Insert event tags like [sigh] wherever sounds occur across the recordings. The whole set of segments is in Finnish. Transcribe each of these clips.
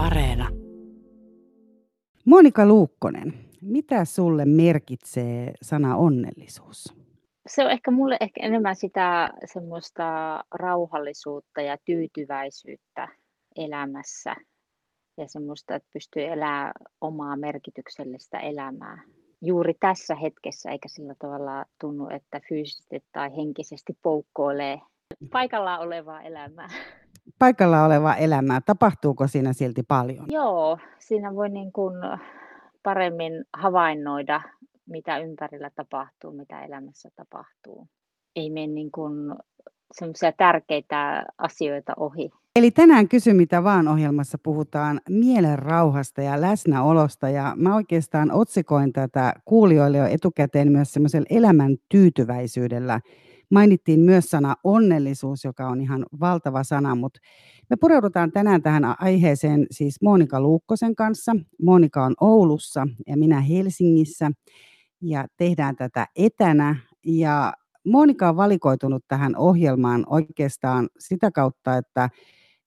Areena. Monika Luukkonen, mitä sulle merkitsee sana onnellisuus? Se on ehkä mulle ehkä enemmän sitä semmoista rauhallisuutta ja tyytyväisyyttä elämässä ja semmoista, että pystyy elämään omaa merkityksellistä elämää juuri tässä hetkessä, eikä sillä tavalla tunnu, että fyysisesti tai henkisesti poukkoilee paikallaan olevaa elämää. Paikalla olevaa elämää, tapahtuuko siinä silti paljon? Joo, siinä voi niin kuin paremmin havainnoida, mitä ympärillä tapahtuu, mitä elämässä tapahtuu. Ei mene niin kuin semmoisia tärkeitä asioita ohi. Eli tänään Kysy mitä vaan ohjelmassa puhutaan mielen rauhasta ja läsnäolosta ja mä oikeastaan otsikoin tätä kuulijoille jo etukäteen myös semmoisella elämän tyytyväisyydellä. Mainittiin myös sana onnellisuus, joka on ihan valtava sana, mutta me pureudutaan tänään tähän aiheeseen siis Monika Luukkosen kanssa. Monika on Oulussa ja minä Helsingissä ja tehdään tätä etänä ja Monika on valikoitunut tähän ohjelmaan oikeastaan sitä kautta, että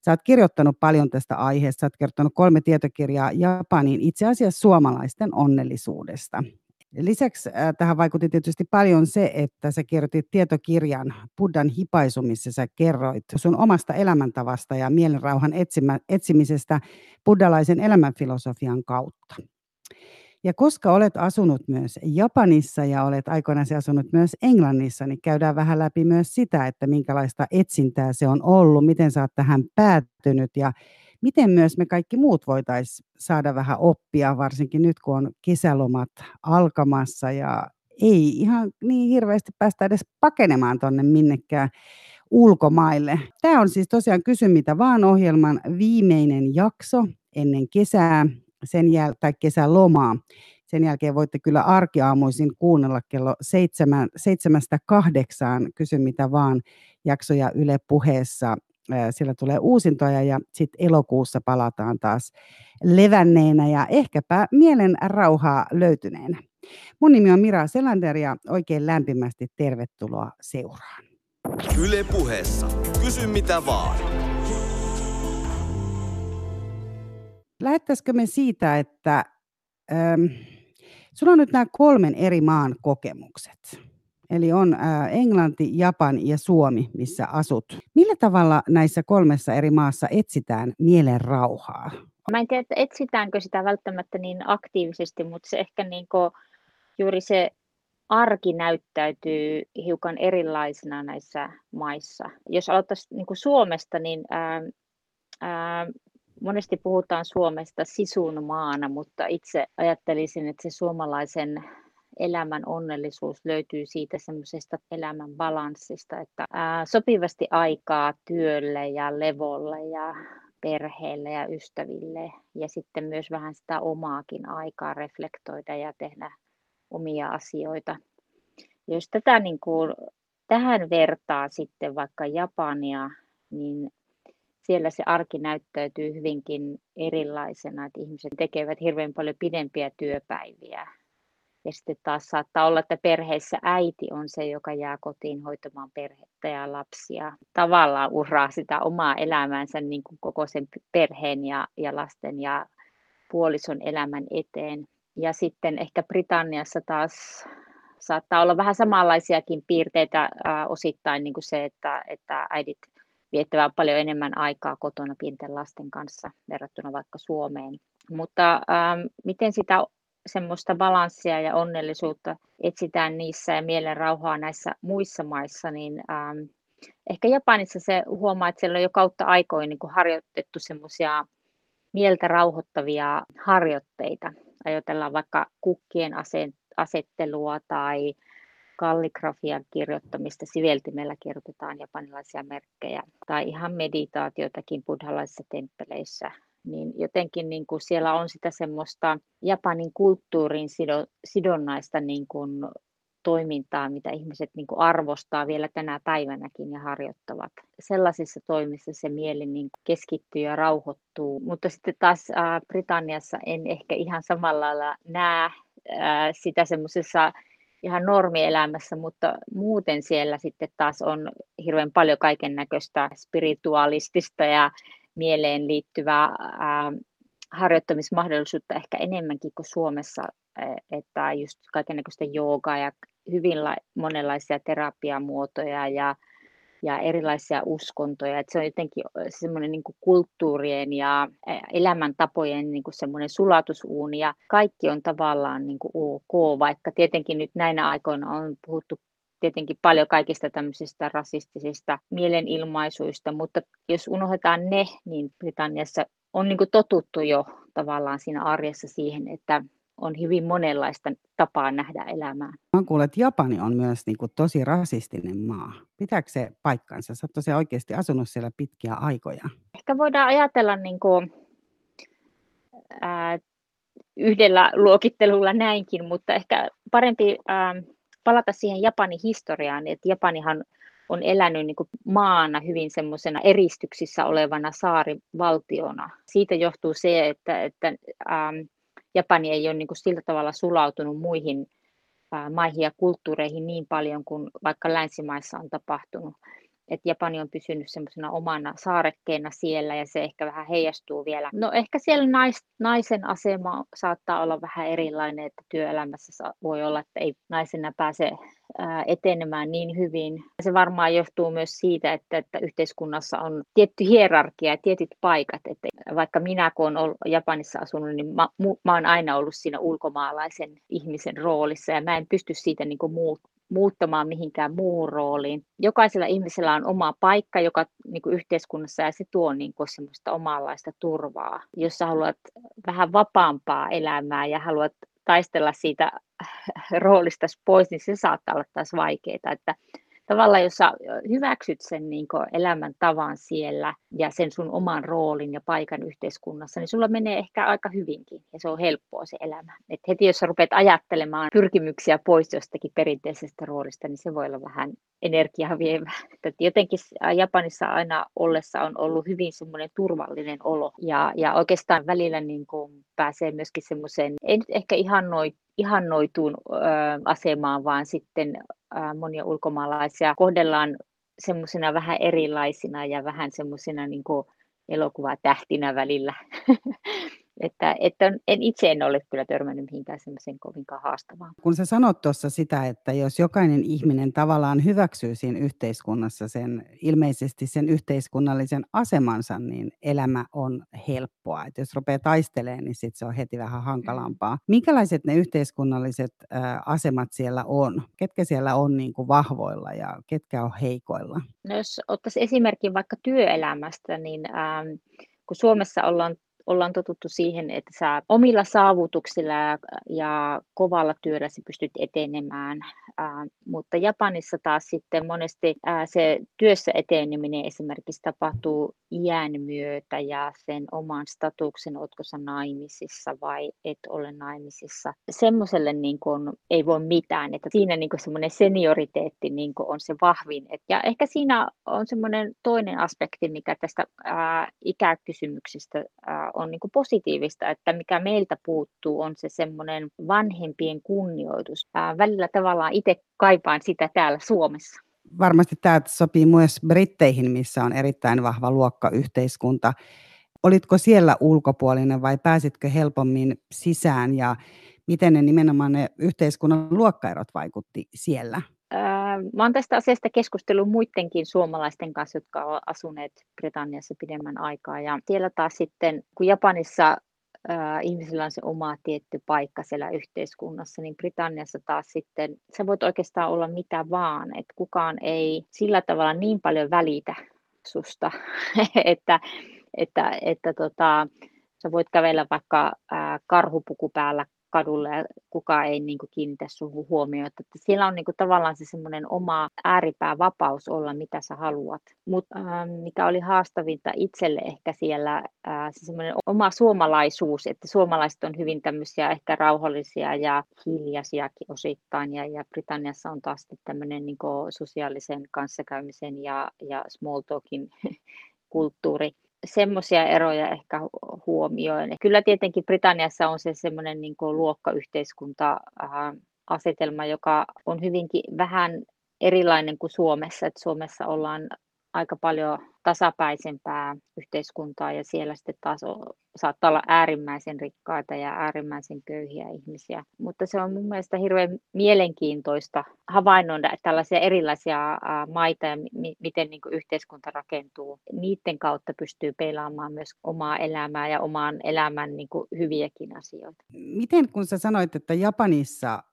Sä oot kirjoittanut paljon tästä aiheesta, sä oot kirjoittanut kolme tietokirjaa Japaniin, itse asiassa suomalaisten onnellisuudesta. Lisäksi tähän vaikutti tietysti paljon se, että sä kirjoitit tietokirjan Buddhan hipaisu, missä sä kerroit sun omasta elämäntavasta ja mielenrauhan etsimä, etsimisestä buddhalaisen elämänfilosofian kautta. Ja koska olet asunut myös Japanissa ja olet aikoinaan asunut myös Englannissa, niin käydään vähän läpi myös sitä, että minkälaista etsintää se on ollut, miten sä oot tähän päättynyt ja miten myös me kaikki muut voitaisiin saada vähän oppia, varsinkin nyt kun on kesälomat alkamassa ja ei ihan niin hirveästi päästä edes pakenemaan tonne minnekään ulkomaille. Tämä on siis tosiaan Kysy mitä vaan ohjelman viimeinen jakso ennen kesää sen jäl- tai kesälomaa. Sen jälkeen voitte kyllä arkiaamuisin kuunnella kello seitsemän, seitsemästä kahdeksaan, kysy mitä vaan, jaksoja Yle puheessa. Siellä tulee uusintoja ja sitten elokuussa palataan taas levänneenä ja ehkäpä mielen rauhaa löytyneenä. Mun nimi on Mira Selander ja oikein lämpimästi tervetuloa seuraan. Yle puheessa. Kysy mitä vaan. Lähettäisikö me siitä, että ähm, sulla on nyt nämä kolmen eri maan kokemukset. Eli on Englanti, Japan ja Suomi, missä asut. Millä tavalla näissä kolmessa eri maassa etsitään mielen rauhaa? Mä en tiedä, että etsitäänkö sitä välttämättä niin aktiivisesti, mutta se ehkä niin juuri se arki näyttäytyy hiukan erilaisena näissä maissa. Jos aloittaisiin niin Suomesta, niin ää, ää, monesti puhutaan Suomesta sisun maana, mutta itse ajattelisin, että se suomalaisen elämän onnellisuus löytyy siitä semmoisesta elämän balanssista, että ää, sopivasti aikaa työlle ja levolle ja perheelle ja ystäville ja sitten myös vähän sitä omaakin aikaa reflektoida ja tehdä omia asioita. Jos tätä niin kuin, tähän vertaa sitten vaikka Japania, niin siellä se arki näyttäytyy hyvinkin erilaisena, että ihmiset tekevät hirveän paljon pidempiä työpäiviä. Ja sitten taas saattaa olla, että perheessä äiti on se, joka jää kotiin hoitamaan perhettä ja lapsia. Tavallaan uraa sitä omaa elämäänsä niin kuin koko sen perheen ja, ja lasten ja puolison elämän eteen. Ja sitten ehkä Britanniassa taas saattaa olla vähän samanlaisiakin piirteitä äh, osittain niin kuin se, että, että äidit viettävää paljon enemmän aikaa kotona pienten lasten kanssa verrattuna vaikka Suomeen. Mutta ähm, miten sitä semmoista balanssia ja onnellisuutta etsitään niissä ja mielen rauhaa näissä muissa maissa, niin ähm, ehkä Japanissa se huomaa, että siellä on jo kautta aikoin niin harjoitettu semmoisia mieltä rauhoittavia harjoitteita. Ajatellaan vaikka kukkien asettelua tai kalligrafian kirjoittamista, siveltimellä kirjoitetaan japanilaisia merkkejä, tai ihan meditaatiotakin buddhalaisissa temppeleissä, niin jotenkin niin kuin siellä on sitä semmoista Japanin kulttuurin sidonnaista niin kuin toimintaa, mitä ihmiset niin kuin arvostaa vielä tänä päivänäkin ja harjoittavat. Sellaisissa toimissa se mieli niin kuin keskittyy ja rauhoittuu, mutta sitten taas Britanniassa en ehkä ihan samalla lailla näe sitä semmoisessa ihan normielämässä, mutta muuten siellä sitten taas on hirveän paljon kaiken näköistä spirituaalistista ja mieleen liittyvää ää, harjoittamismahdollisuutta ehkä enemmänkin kuin Suomessa, että just kaikenlaista joogaa ja hyvin monenlaisia terapiamuotoja ja, ja erilaisia uskontoja. Että se on jotenkin semmoinen niin kulttuurien ja elämäntapojen niin kuin semmoinen sulatusuuni ja kaikki on tavallaan niin kuin ok, vaikka tietenkin nyt näinä aikoina on puhuttu tietenkin paljon kaikista tämmöisistä rasistisista mielenilmaisuista, mutta jos unohdetaan ne, niin Britanniassa on niin totuttu jo tavallaan siinä arjessa siihen, että on hyvin monenlaista tapaa nähdä elämää. Mä kuulen, että Japani on myös niin kuin tosi rasistinen maa. Pitääkö se paikkansa? Sä oot tosiaan oikeasti asunut siellä pitkiä aikoja. Ehkä voidaan ajatella niin kuin, ää, yhdellä luokittelulla näinkin, mutta ehkä parempi ää, palata siihen Japanin historiaan, että Japanihan on elänyt niin maana hyvin semmoisena eristyksissä olevana saarivaltiona. Siitä johtuu se, että, että ähm, Japani ei ole niin kuin sillä tavalla sulautunut muihin äh, maihin ja kulttuureihin niin paljon kuin vaikka länsimaissa on tapahtunut että Japani on pysynyt semmoisena omana saarekkeena siellä ja se ehkä vähän heijastuu vielä. No ehkä siellä nais, naisen asema saattaa olla vähän erilainen, että työelämässä voi olla, että ei naisena pääse etenemään niin hyvin. Se varmaan johtuu myös siitä, että, että yhteiskunnassa on tietty hierarkia ja tietyt paikat. Että vaikka minä kun olen Japanissa asunut, niin mä, mä olen aina ollut siinä ulkomaalaisen ihmisen roolissa ja mä en pysty siitä niin muut, muuttamaan mihinkään muuhun rooliin. Jokaisella ihmisellä on oma paikka joka niin kuin yhteiskunnassa ja se tuo niin kuin semmoista omanlaista turvaa. Jos sä haluat vähän vapaampaa elämää ja haluat taistella siitä roolista pois, niin se saattaa olla taas vaikeaa. Että tavallaan jos sä hyväksyt sen niin elämäntavan siellä ja sen sun oman roolin ja paikan yhteiskunnassa, niin sulla menee ehkä aika hyvinkin ja se on helppoa se elämä. Et heti jos sä rupeat ajattelemaan pyrkimyksiä pois jostakin perinteisestä roolista, niin se voi olla vähän energiaa vievä. Et jotenkin Japanissa aina ollessa on ollut hyvin semmoinen turvallinen olo ja, ja oikeastaan välillä niin kuin pääsee myöskin semmoiseen, ei nyt ehkä ihan noin ihannoituun ö, asemaan, vaan sitten ö, monia ulkomaalaisia kohdellaan semmoisina vähän erilaisina ja vähän semmoisina niin elokuvatähtinä välillä. [laughs] Että, että en itse en ole kyllä törmännyt mihinkään semmoisen kovinkaan haastavaan. Kun sä sanot tuossa sitä, että jos jokainen ihminen tavallaan hyväksyy siinä yhteiskunnassa sen, ilmeisesti sen yhteiskunnallisen asemansa, niin elämä on helppoa. Että jos rupeaa taistelemaan, niin sit se on heti vähän hankalampaa. Minkälaiset ne yhteiskunnalliset äh, asemat siellä on? Ketkä siellä on niin kuin vahvoilla ja ketkä on heikoilla? No jos ottaisiin esimerkin vaikka työelämästä, niin ähm, kun Suomessa ollaan ollaan totuttu siihen, että sä omilla saavutuksilla ja kovalla työllä sä pystyt etenemään, ää, mutta Japanissa taas sitten monesti ää, se työssä eteneminen esimerkiksi tapahtuu iän myötä ja sen oman statuksen, ootko sä naimisissa vai et ole naimisissa. Semmoiselle niin kun, ei voi mitään, että siinä niin semmoinen senioriteetti niin on se vahvin. Et, ja ehkä siinä on semmoinen toinen aspekti, mikä tästä ää, ikäkysymyksestä ää, on niin positiivista, että mikä meiltä puuttuu on se semmoinen vanhempien kunnioitus. Ää, välillä tavallaan itse kaipaan sitä täällä Suomessa. Varmasti tämä sopii myös Britteihin, missä on erittäin vahva luokkayhteiskunta. Olitko siellä ulkopuolinen vai pääsitkö helpommin sisään ja miten ne nimenomaan ne yhteiskunnan luokkaerot vaikutti siellä? Mä oon tästä asiasta keskustellut muidenkin suomalaisten kanssa, jotka ovat asuneet Britanniassa pidemmän aikaa. Ja siellä taas sitten, kun Japanissa äh, ihmisillä on se oma tietty paikka siellä yhteiskunnassa, niin Britanniassa taas sitten sä voit oikeastaan olla mitä vaan, että kukaan ei sillä tavalla niin paljon välitä susta, [laughs] että, että, että tota, sä voit kävellä vaikka äh, karhupuku päällä kadulle ja kukaan ei niin kuin, kiinnitä sinuun huomioon. Että siellä on niin kuin, tavallaan se semmoinen oma ääripää vapaus olla mitä sä haluat. Mutta äh, mikä oli haastavinta itselle ehkä siellä, äh, se semmoinen oma suomalaisuus, että suomalaiset on hyvin tämmöisiä ehkä rauhallisia ja hiljaisiakin osittain. Ja, ja Britanniassa on taas tämmöinen niin sosiaalisen kanssakäymisen ja, ja small talkin [laughs] kulttuuri semmoisia eroja ehkä huomioin. Kyllä tietenkin Britanniassa on se semmoinen niin luokkayhteiskunta-asetelma, joka on hyvinkin vähän erilainen kuin Suomessa. Että Suomessa ollaan aika paljon tasapäisempää yhteiskuntaa ja siellä sitten taas saattaa olla äärimmäisen rikkaita ja äärimmäisen köyhiä ihmisiä. Mutta se on mun mielestä hirveän mielenkiintoista havainnoida tällaisia erilaisia maita ja miten niin yhteiskunta rakentuu. Niiden kautta pystyy peilaamaan myös omaa elämää ja omaan elämän niin hyviäkin asioita. Miten kun sä sanoit, että Japanissa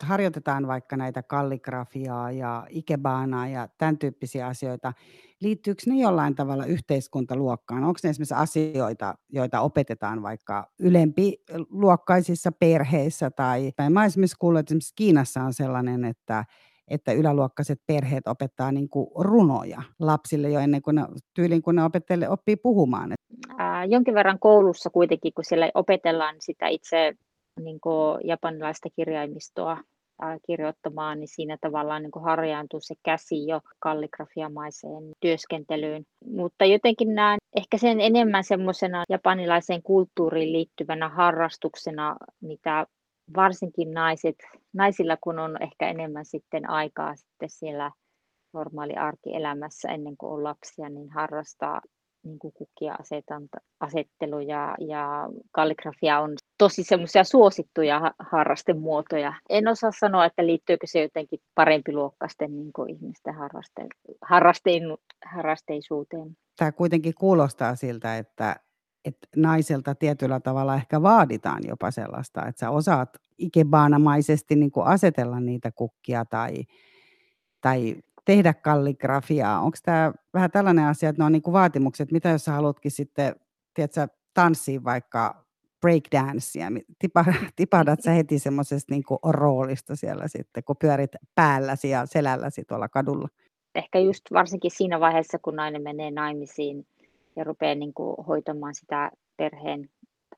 harjoitetaan vaikka näitä kalligrafiaa ja ikebanaa ja tämän tyyppisiä asioita, liittyykö ne jollain tavalla yhteiskuntaluokkaan? Onko ne esimerkiksi asioita, joita opetetaan vaikka ylempiluokkaisissa perheissä? Tai, tai mä esimerkiksi kuullut, että esimerkiksi Kiinassa on sellainen, että että yläluokkaiset perheet opettaa niin kuin runoja lapsille jo ennen kuin ne, tyyliin kun ne opettelee, oppii puhumaan. Ää, jonkin verran koulussa kuitenkin, kun siellä opetellaan sitä itse niin japanilaista kirjaimistoa kirjoittamaan, niin siinä tavallaan niin harjaantuu se käsi jo kalligrafiamaiseen työskentelyyn. Mutta jotenkin näen ehkä sen enemmän semmoisena japanilaiseen kulttuuriin liittyvänä harrastuksena, mitä varsinkin naiset, naisilla kun on ehkä enemmän sitten aikaa sitten siellä normaali arkielämässä ennen kuin on lapsia, niin harrastaa niin kuin kukkia asettelu ja, ja kalligrafia on tosi semmoisia suosittuja harrastemuotoja. En osaa sanoa, että liittyykö se jotenkin parempi luokkaisten niin ihmisten harraste, harrastein, harrasteisuuteen. Tämä kuitenkin kuulostaa siltä, että, että naiselta tietyllä tavalla ehkä vaaditaan jopa sellaista, että sä osaat ikebaanamaisesti niin asetella niitä kukkia tai, tai tehdä kalligrafiaa. Onko tämä vähän tällainen asia, että ne on niin kuin vaatimukset, mitä jos sä haluatkin sitten, tiedätkö, tanssia vaikka breakdancea, tipahdat [laughs] sä heti semmoisesta niin roolista siellä sitten, kun pyörit päälläsi ja selälläsi tuolla kadulla? Ehkä just varsinkin siinä vaiheessa, kun nainen menee naimisiin ja rupeaa niin kuin hoitamaan sitä perheen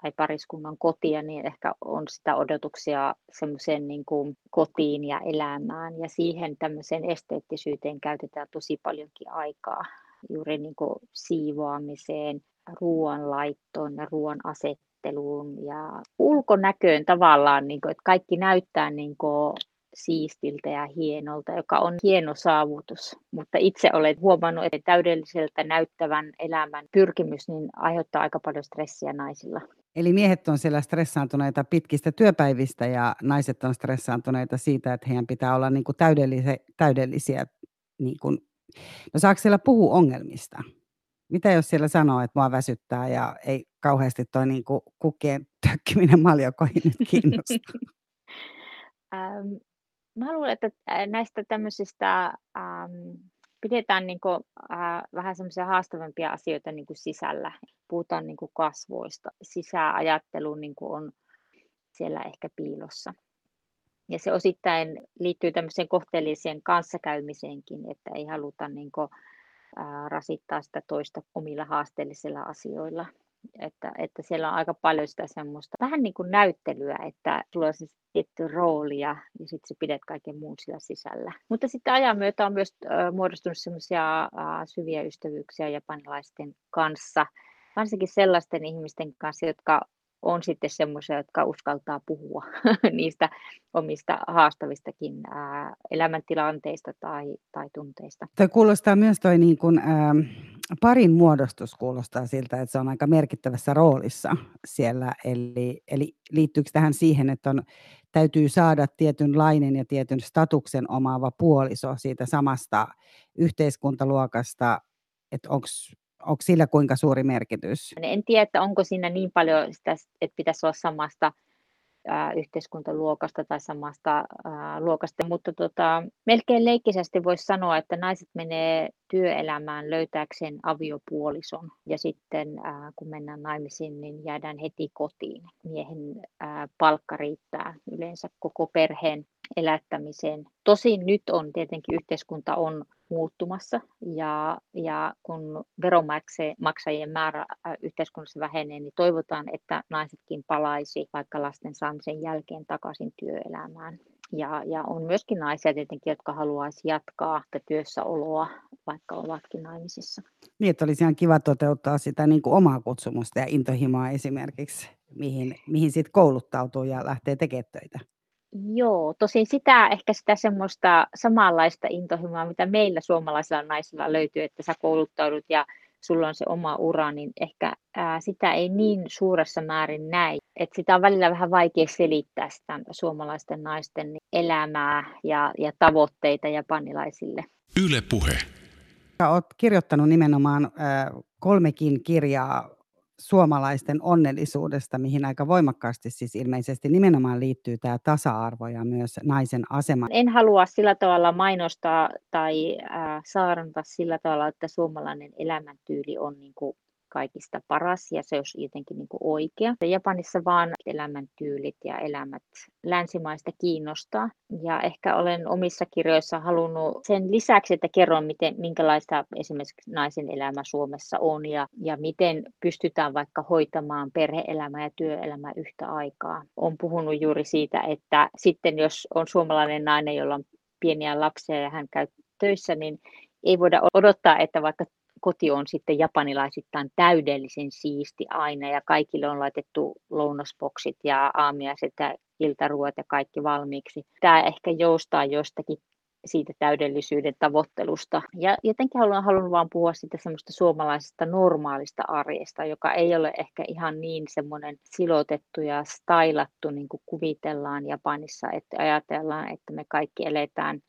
tai pariskunnan kotia, niin ehkä on sitä odotuksia semmoiseen niin kuin kotiin ja elämään. Ja siihen tämmöiseen esteettisyyteen käytetään tosi paljonkin aikaa. Juuri niin kuin siivoamiseen, ruoanlaittoon ja ruoan asetteluun ja ulkonäköön tavallaan, niin kuin, että kaikki näyttää niin kuin siistiltä ja hienolta, joka on hieno saavutus. Mutta itse olen huomannut, että täydelliseltä näyttävän elämän pyrkimys niin aiheuttaa aika paljon stressiä naisilla. Eli miehet on siellä stressaantuneita pitkistä työpäivistä ja naiset on stressaantuneita siitä, että heidän pitää olla niin kuin täydellisiä. täydellisiä niin kuin. No saako siellä puhua ongelmista? Mitä jos siellä sanoo, että mua väsyttää ja ei kauheasti toi niin kuin kukkien tökkiminen maljokoihin nyt kiinnosta? [laughs] Mä luulen, että näistä tämmöisistä ähm, pidetään niin kuin, äh, vähän semmoisia haastavampia asioita niin kuin sisällä. Puhutaan niin kuin kasvoista. Sisääajattelu niin kuin on siellä ehkä piilossa. Ja se osittain liittyy tämmöiseen kohteelliseen kanssakäymiseenkin, että ei haluta niin kuin, äh, rasittaa sitä toista omilla haasteellisilla asioilla että, että siellä on aika paljon sitä semmoista vähän niin kuin näyttelyä, että on se tietty rooli ja, ja sitten sä pidät kaiken muun sillä sisällä. Mutta sitten ajan myötä on myös äh, muodostunut semmoisia syviä ystävyyksiä japanilaisten kanssa, varsinkin sellaisten ihmisten kanssa, jotka on sitten semmoisia, jotka uskaltaa puhua [laughs] niistä omista haastavistakin ää, elämäntilanteista tai, tai tunteista. Tämä kuulostaa myös toi niin kuin, ää, parin muodostus kuulostaa siltä, että se on aika merkittävässä roolissa siellä. Eli, eli liittyykö tähän siihen, että on, täytyy saada tietynlainen ja tietyn statuksen omaava puoliso siitä samasta yhteiskuntaluokasta, että onko onko sillä kuinka suuri merkitys? En tiedä, että onko siinä niin paljon sitä, että pitäisi olla samasta ää, yhteiskuntaluokasta tai samasta ää, luokasta, mutta tota, melkein leikkisesti voisi sanoa, että naiset menee työelämään löytääkseen aviopuolison ja sitten ää, kun mennään naimisiin, niin jäädään heti kotiin. Miehen ää, palkka riittää yleensä koko perheen elättämiseen. Tosin nyt on tietenkin yhteiskunta on muuttumassa ja, ja kun veronmaksajien määrä yhteiskunnassa vähenee, niin toivotaan, että naisetkin palaisi vaikka lasten saamisen jälkeen takaisin työelämään. Ja, ja on myöskin naisia tietenkin, jotka haluaisi jatkaa työssäoloa, vaikka ovatkin naimisissa. Niin, että olisi ihan kiva toteuttaa sitä niin kuin omaa kutsumusta ja intohimoa esimerkiksi, mihin, mihin sitten kouluttautuu ja lähtee tekemään töitä. Joo, tosin sitä ehkä sitä semmoista samanlaista intohimoa, mitä meillä suomalaisilla naisilla löytyy, että sä kouluttaudut ja sulla on se oma ura, niin ehkä ää, sitä ei niin suuressa määrin näe. Et sitä on välillä vähän vaikea selittää sitä suomalaisten naisten elämää ja, ja tavoitteita japanilaisille. Yle Puhe. Olet kirjoittanut nimenomaan äh, kolmekin kirjaa suomalaisten onnellisuudesta, mihin aika voimakkaasti siis ilmeisesti nimenomaan liittyy tämä tasa-arvo ja myös naisen asema. En halua sillä tavalla mainostaa tai äh, saarnata sillä tavalla, että suomalainen elämäntyyli on niin kuin kaikista paras ja se olisi jotenkin niin kuin oikea. Japanissa vaan elämäntyylit ja elämät länsimaista kiinnostaa. Ja ehkä olen omissa kirjoissa halunnut sen lisäksi, että kerron, miten, minkälaista esimerkiksi naisen elämä Suomessa on ja, ja miten pystytään vaikka hoitamaan perheelämä ja työelämä yhtä aikaa. Olen puhunut juuri siitä, että sitten jos on suomalainen nainen, jolla on pieniä lapsia ja hän käy töissä, niin ei voida odottaa, että vaikka koti on sitten japanilaisittain täydellisen siisti aina ja kaikille on laitettu lounasboksit ja aamiaiset ja iltaruot ja kaikki valmiiksi. Tämä ehkä joustaa jostakin siitä täydellisyyden tavoittelusta. Ja jotenkin haluan, haluan vaan puhua siitä semmoista suomalaisesta normaalista arjesta, joka ei ole ehkä ihan niin semmoinen silotettu ja stylattu, niin kuin kuvitellaan Japanissa, että ajatellaan, että me kaikki eletään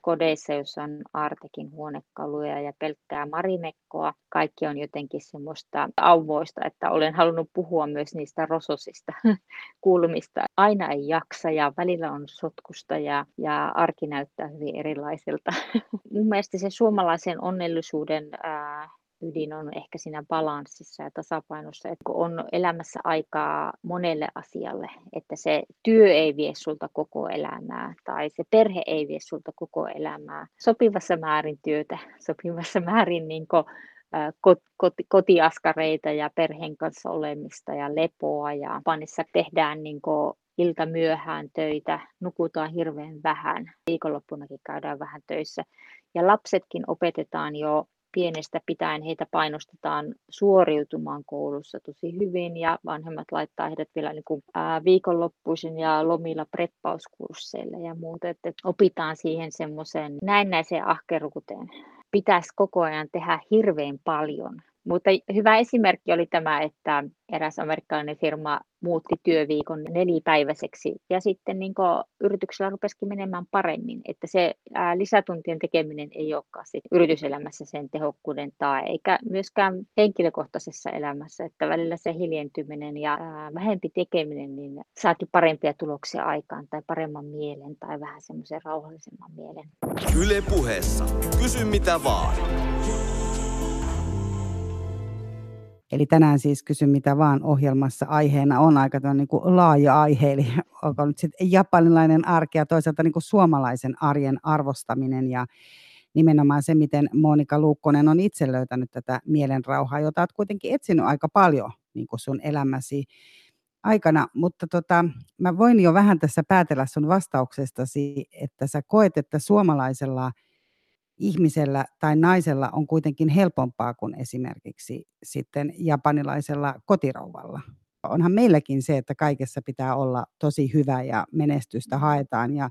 kodeissa, joissa on Artekin huonekaluja ja pelkkää marimekkoa. Kaikki on jotenkin semmoista auvoista, että olen halunnut puhua myös niistä rososista [laughs] kulmista. Aina ei jaksa ja välillä on sotkusta ja, ja arki näyttää hyvin erilaiselta. [laughs] Mun mielestä se suomalaisen onnellisuuden ydin on ehkä siinä balanssissa ja tasapainossa, että kun on elämässä aikaa monelle asialle, että se työ ei vie sulta koko elämää tai se perhe ei vie sulta koko elämää. Sopivassa määrin työtä, [laughs] sopivassa määrin niin kuin, kotiaskareita ja perheen kanssa olemista ja lepoa ja panissa tehdään niin ilta myöhään töitä, nukutaan hirveän vähän, viikonloppunakin käydään vähän töissä. Ja lapsetkin opetetaan jo pienestä pitäen heitä painostetaan suoriutumaan koulussa tosi hyvin ja vanhemmat laittaa heidät vielä niin kuin, ää, viikonloppuisin ja lomilla preppauskursseille ja muuta, että opitaan siihen semmoiseen näennäiseen ahkeruuteen. Pitäisi koko ajan tehdä hirveän paljon mutta hyvä esimerkki oli tämä, että eräs amerikkalainen firma muutti työviikon nelipäiväiseksi ja sitten niin yrityksellä rupesikin menemään paremmin, että se ää, lisätuntien tekeminen ei olekaan sit yrityselämässä sen tehokkuuden tai eikä myöskään henkilökohtaisessa elämässä, että välillä se hiljentyminen ja ää, vähempi tekeminen, niin saati parempia tuloksia aikaan tai paremman mielen tai vähän semmoisen rauhallisemman mielen. Yle puheessa. Kysy mitä vaan. Eli tänään siis kysy mitä vaan ohjelmassa aiheena on. Aika niin kuin laaja aihe, eli [laughs] onko nyt sitten japanilainen arki ja toisaalta niin kuin suomalaisen arjen arvostaminen ja nimenomaan se, miten Monika Luukkonen on itse löytänyt tätä mielenrauhaa, jota olet kuitenkin etsinyt aika paljon niin kuin sun elämäsi aikana, mutta tota, mä voin jo vähän tässä päätellä sun vastauksestasi, että sä koet, että suomalaisella – ihmisellä tai naisella on kuitenkin helpompaa kuin esimerkiksi sitten japanilaisella kotirouvalla. Onhan meilläkin se, että kaikessa pitää olla tosi hyvä ja menestystä mm. haetaan ja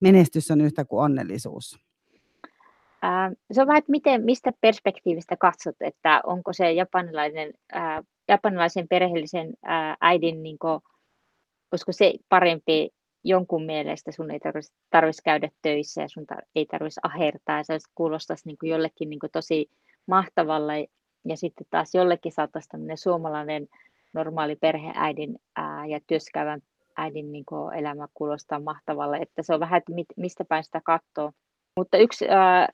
menestys on yhtä kuin onnellisuus. Ää, se on vähän, että miten, mistä perspektiivistä katsot, että onko se japanilainen, ää, japanilaisen perheellisen ää, äidin, niin kuin, olisiko se parempi jonkun mielestä sun ei tarvitsisi tarvitsisi käydä töissä ja sun tar- ei tarvitsisi ahertaa. Ja se kuulostaisi niin kuin jollekin niin kuin tosi mahtavalle. Ja sitten taas jollekin saattaisi tämmöinen suomalainen normaali perheäidin ää, ja työskävän äidin niin kuin elämä kuulostaa mahtavalle, että se on vähän, että mit, mistä päin sitä katsoo. Mutta yksi, ää,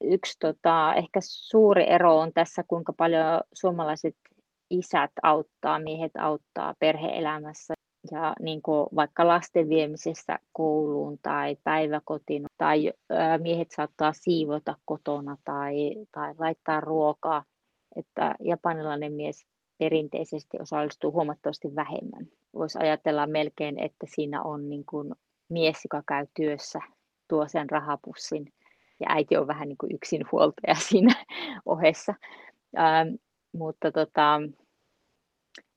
yksi tota, ehkä suuri ero on tässä, kuinka paljon suomalaiset isät auttaa, miehet auttaa perheelämässä ja niin kuin vaikka lasten viemisessä kouluun tai päiväkotiin tai miehet saattaa siivota kotona tai, tai laittaa ruokaa, että japanilainen mies perinteisesti osallistuu huomattavasti vähemmän. Voisi ajatella melkein, että siinä on niin kuin mies, joka käy työssä, tuo sen rahapussin ja äiti on vähän niin kuin yksinhuoltaja [laughs] siinä ohessa. Ähm, mutta tota,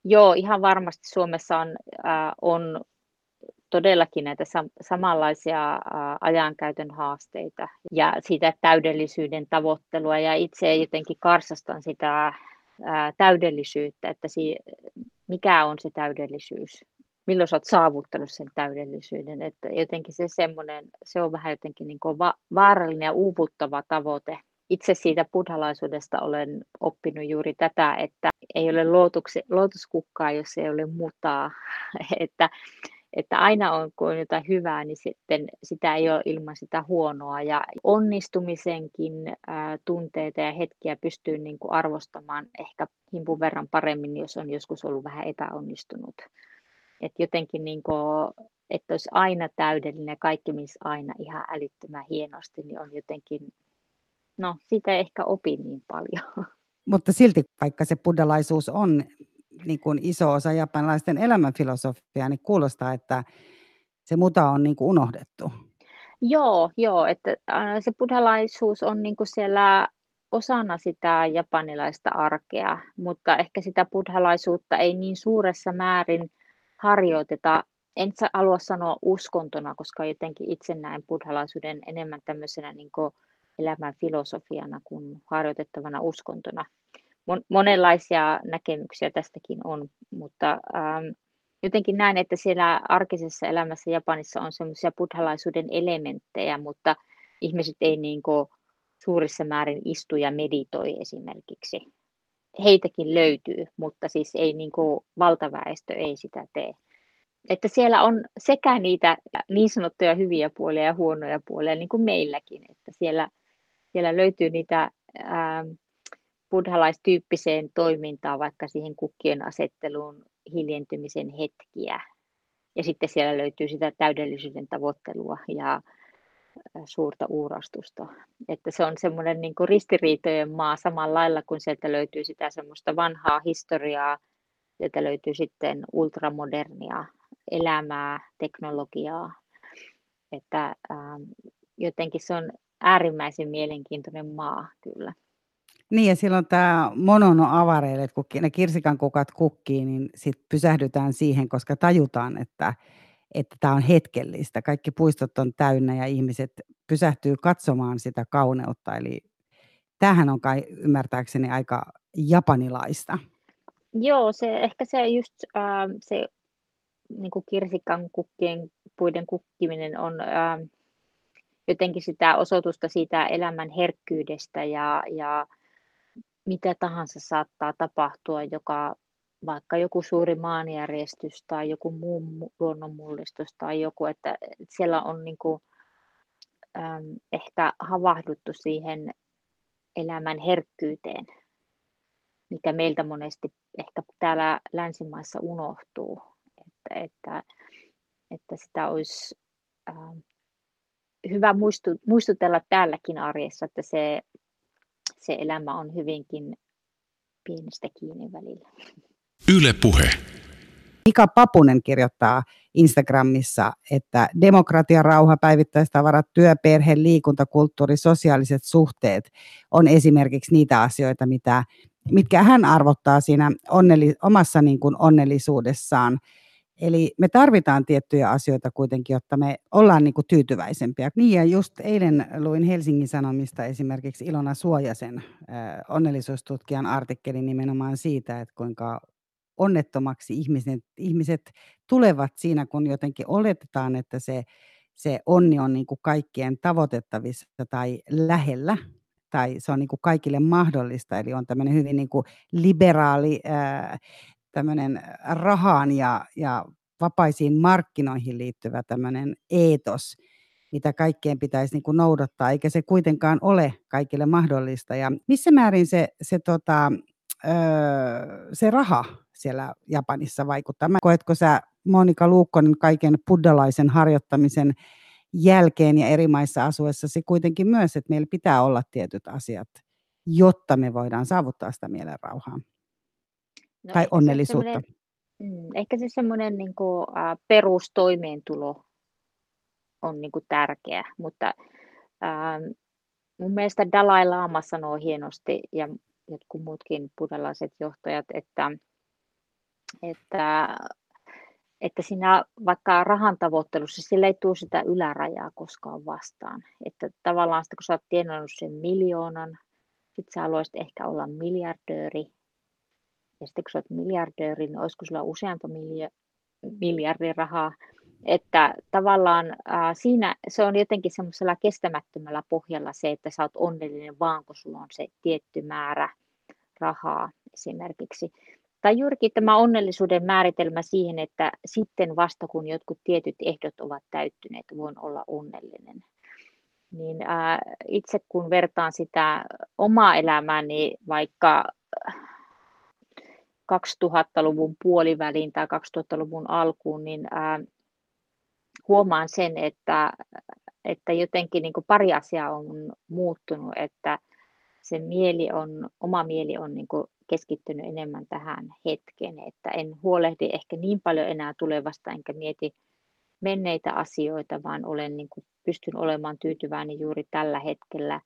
Joo, ihan varmasti Suomessa on, äh, on todellakin näitä samanlaisia ajankäytön haasteita ja sitä täydellisyyden tavoittelua. Ja itse jotenkin karsastan sitä täydellisyyttä, että mikä on se täydellisyys, milloin sä oot saavuttanut sen täydellisyyden. Että jotenkin se semmoinen, se on vähän jotenkin niin kuin va- vaarallinen ja uuvuttava tavoite. Itse siitä buddhalaisuudesta olen oppinut juuri tätä, että ei ole lootuksi, lootuskukkaa, jos ei ole mutaa. [laughs] että, että aina on, kun on jotain hyvää, niin sitten sitä ei ole ilman sitä huonoa. Ja onnistumisenkin ää, tunteita ja hetkiä pystyy niin kuin arvostamaan ehkä himpun verran paremmin, jos on joskus ollut vähän epäonnistunut. Että jotenkin niin kuin, että olisi aina täydellinen ja kaikki missä aina ihan älyttömän hienosti, niin on jotenkin, no sitä ehkä opi niin paljon. [laughs] Mutta silti vaikka se buddhalaisuus on niin kuin iso osa japanilaisten elämänfilosofiaa, niin kuulostaa, että se muta on niin kuin unohdettu. Joo, joo, että se buddhalaisuus on niin kuin siellä osana sitä japanilaista arkea, mutta ehkä sitä buddhalaisuutta ei niin suuressa määrin harjoiteta. En halua sanoa uskontona, koska jotenkin itse näen buddhalaisuuden enemmän tämmöisenä niin elämän filosofiana kuin harjoitettavana uskontona. Monenlaisia näkemyksiä tästäkin on, mutta ähm, jotenkin näen, että siellä arkisessa elämässä Japanissa on semmoisia buddhalaisuuden elementtejä, mutta ihmiset ei niin kuin suurissa määrin istu ja meditoi esimerkiksi heitäkin löytyy, mutta siis ei niin kuin valtaväestö ei sitä tee. Että siellä on sekä niitä niin sanottuja hyviä puolia ja huonoja puolia, niin kuin meilläkin, että siellä, siellä löytyy niitä ää, buddhalaistyyppiseen toimintaan, vaikka siihen kukkien asetteluun hiljentymisen hetkiä. Ja sitten siellä löytyy sitä täydellisyyden tavoittelua ja suurta uurastusta. Että se on semmoinen niin ristiriitojen maa samalla lailla, kun sieltä löytyy sitä semmoista vanhaa historiaa, sieltä löytyy sitten ultramodernia elämää, teknologiaa. Että ähm, jotenkin se on äärimmäisen mielenkiintoinen maa kyllä. Niin ja silloin tämä monono avareille, kun ne kirsikan kukat kukkii, niin sitten pysähdytään siihen, koska tajutaan, että että tämä on hetkellistä. Kaikki puistot on täynnä ja ihmiset pysähtyy katsomaan sitä kauneutta. Eli tämähän on kai ymmärtääkseni aika japanilaista. Joo, se, ehkä se just äh, se niin kuin kirsikan kukkien puiden kukkiminen on äh, jotenkin sitä osoitusta siitä elämän herkkyydestä ja, ja mitä tahansa saattaa tapahtua, joka vaikka joku suuri maanjärjestys tai joku muu luonnonmullistus tai joku, että siellä on niin kuin, ähm, ehkä havahduttu siihen elämän herkkyyteen, mikä meiltä monesti ehkä täällä länsimaissa unohtuu, että, että, että sitä olisi ähm, hyvä muistu, muistutella täälläkin arjessa, että se, se elämä on hyvinkin pienestä kiinni välillä. Yle Puhe. Mika Papunen kirjoittaa Instagramissa, että demokratia, rauha, päivittäistavarat, työ, perhe, liikunta, kulttuuri, sosiaaliset suhteet on esimerkiksi niitä asioita, mitä, mitkä hän arvottaa siinä onnelli, omassa niin kuin onnellisuudessaan. Eli me tarvitaan tiettyjä asioita kuitenkin, jotta me ollaan niin kuin tyytyväisempiä. Niin ja just eilen luin Helsingin Sanomista esimerkiksi Ilona Suojasen äh, onnellisuustutkijan artikkelin nimenomaan siitä, että kuinka onnettomaksi ihmiset, ihmiset tulevat siinä, kun jotenkin oletetaan, että se, se onni on niin kuin kaikkien tavoitettavissa tai lähellä, tai se on niin kuin kaikille mahdollista, eli on tämmöinen hyvin niin kuin liberaali ää, tämmöinen rahaan ja, ja vapaisiin markkinoihin liittyvä tämmöinen eetos, mitä kaikkien pitäisi niin kuin noudattaa, eikä se kuitenkaan ole kaikille mahdollista. Ja missä määrin se, se, tota, öö, se raha siellä Japanissa vaikuttaa. Mä koetko sä Monika Luukkonen kaiken buddhalaisen harjoittamisen jälkeen ja eri maissa asuessasi kuitenkin myös, että meillä pitää olla tietyt asiat, jotta me voidaan saavuttaa sitä mielenrauhaa no, tai onnellisuutta? Se mm, ehkä se semmoinen niin kuin, äh, perustoimeentulo on niin kuin, tärkeä, mutta äh, mun mielestä Dalai Lama sanoo hienosti ja jotkut muutkin buddhalaiset johtajat, että että että siinä vaikka rahan tavoittelussa sillä ei tule sitä ylärajaa koskaan vastaan. Että tavallaan sitten kun sä oot tienannut sen miljoonan, sitten sä haluaisit ehkä olla miljardööri. Ja sitten kun sä oot miljardööri, niin olisiko sulla useampa milja, miljardia rahaa. Että tavallaan äh, siinä se on jotenkin semmoisella kestämättömällä pohjalla se, että sä oot onnellinen vaan kun sulla on se tietty määrä rahaa esimerkiksi. Tai juurikin tämä onnellisuuden määritelmä siihen, että sitten vasta kun jotkut tietyt ehdot ovat täyttyneet, voin olla onnellinen. Niin ää, itse kun vertaan sitä omaa elämääni vaikka 2000-luvun puoliväliin tai 2000-luvun alkuun, niin ää, huomaan sen, että, että jotenkin niin pari asiaa on muuttunut, että se mieli on, oma mieli on niin keskittynyt enemmän tähän hetkeen, että en huolehdi ehkä niin paljon enää tulevasta, enkä mieti menneitä asioita, vaan olen niin kuin, pystyn olemaan tyytyväinen juuri tällä hetkellä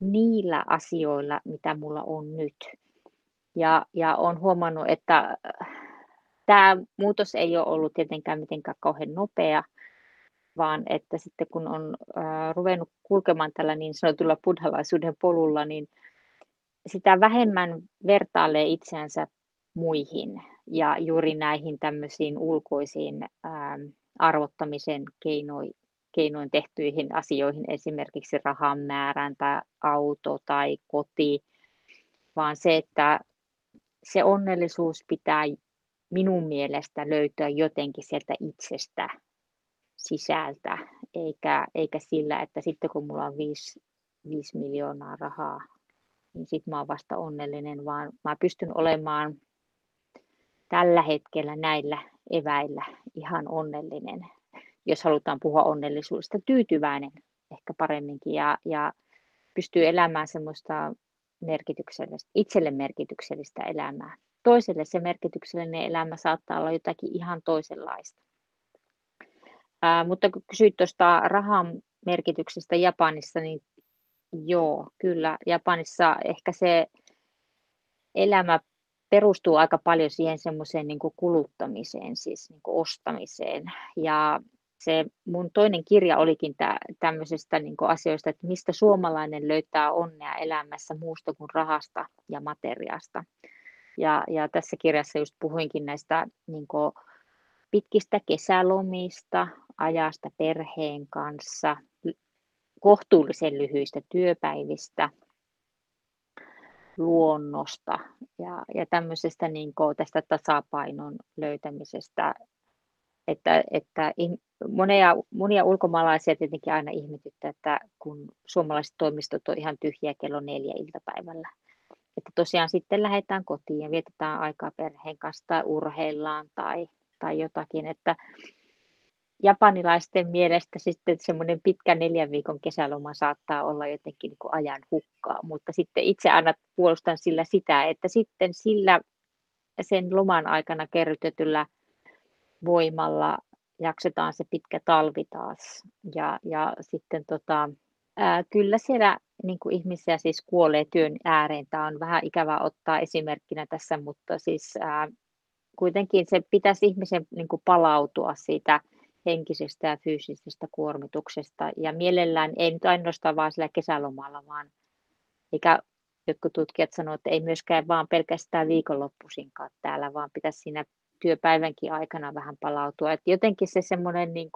niillä asioilla, mitä mulla on nyt. Ja, ja olen huomannut, että tämä muutos ei ole ollut tietenkään mitenkään kauhean nopea, vaan että sitten kun on äh, ruvennut kulkemaan tällä niin sanotulla buddhalaisuuden polulla, niin sitä vähemmän vertailee itseänsä muihin ja juuri näihin tämmöisiin ulkoisiin ähm, arvottamisen keinoin, keinoin tehtyihin asioihin, esimerkiksi rahan määrän tai auto tai koti, vaan se, että se onnellisuus pitää minun mielestä löytyä jotenkin sieltä itsestä sisältä, eikä, eikä sillä, että sitten kun mulla on 5, 5 miljoonaa rahaa, niin sitten mä oon vasta onnellinen, vaan mä pystyn olemaan tällä hetkellä näillä eväillä ihan onnellinen, jos halutaan puhua onnellisuudesta, tyytyväinen ehkä paremminkin ja, ja pystyy elämään semmoista merkityksellistä, itselle merkityksellistä elämää. Toiselle se merkityksellinen elämä saattaa olla jotakin ihan toisenlaista. Ää, mutta kun kysyit tuosta rahan merkityksestä Japanissa, niin joo, kyllä. Japanissa ehkä se elämä perustuu aika paljon siihen semmoiseen niin kuluttamiseen, siis niin ostamiseen. Ja se mun toinen kirja olikin tä, tämmöisestä niin asioista, että mistä suomalainen löytää onnea elämässä muusta kuin rahasta ja materiasta. Ja, ja tässä kirjassa just puhuinkin näistä niin pitkistä kesälomista, ajasta perheen kanssa, kohtuullisen lyhyistä työpäivistä, luonnosta ja, ja tämmöisestä niin tästä tasapainon löytämisestä. Että, että monia, monia ulkomaalaisia tietenkin aina ihmetyttää, että kun suomalaiset toimistot on ihan tyhjiä kello neljä iltapäivällä. Että tosiaan sitten lähdetään kotiin ja vietetään aikaa perheen kanssa tai urheillaan tai, tai jotakin. Että, japanilaisten mielestä sitten semmoinen pitkä neljän viikon kesäloma saattaa olla jotenkin niin ajan hukkaa, mutta sitten itse aina puolustan sillä sitä, että sitten sillä sen loman aikana kerrytetyllä voimalla jaksetaan se pitkä talvi taas. Ja, ja sitten tota, ää, kyllä siellä niin kuin ihmisiä siis kuolee työn ääreen. Tämä on vähän ikävää ottaa esimerkkinä tässä, mutta siis ää, kuitenkin se pitäisi ihmisen niin kuin palautua siitä henkisestä ja fyysisestä kuormituksesta. Ja mielellään ei nyt ainoastaan vaan sillä kesälomalla, vaan eikä jotkut tutkijat sanoivat, että ei myöskään vaan pelkästään viikonloppuisinkaan täällä, vaan pitäisi siinä työpäivänkin aikana vähän palautua. Et jotenkin se semmoinen niin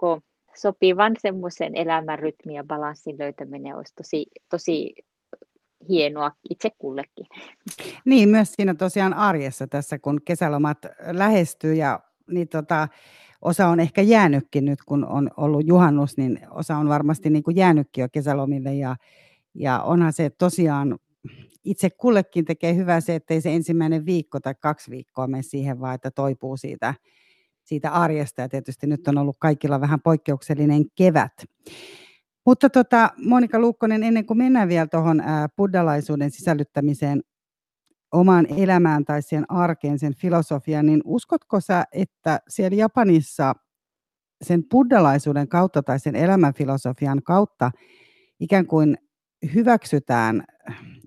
sopivan semmoisen elämänrytmin ja balanssin löytäminen olisi tosi, tosi hienoa itse kullekin. Niin, myös siinä tosiaan arjessa tässä, kun kesälomat lähestyy ja niin tota, osa on ehkä jäänytkin nyt, kun on ollut juhannus, niin osa on varmasti niin kuin jäänytkin jo kesälomille ja, ja onhan se tosiaan itse kullekin tekee hyvää se, ettei se ensimmäinen viikko tai kaksi viikkoa mene siihen, vaan että toipuu siitä, siitä arjesta. Ja tietysti nyt on ollut kaikilla vähän poikkeuksellinen kevät. Mutta tota, Monika Luukkonen, ennen kuin mennään vielä tuohon buddhalaisuuden sisällyttämiseen omaan elämään tai siihen arkeen, sen filosofiaan, niin uskotko sä, että siellä Japanissa sen buddhalaisuuden kautta tai sen elämänfilosofian kautta ikään kuin hyväksytään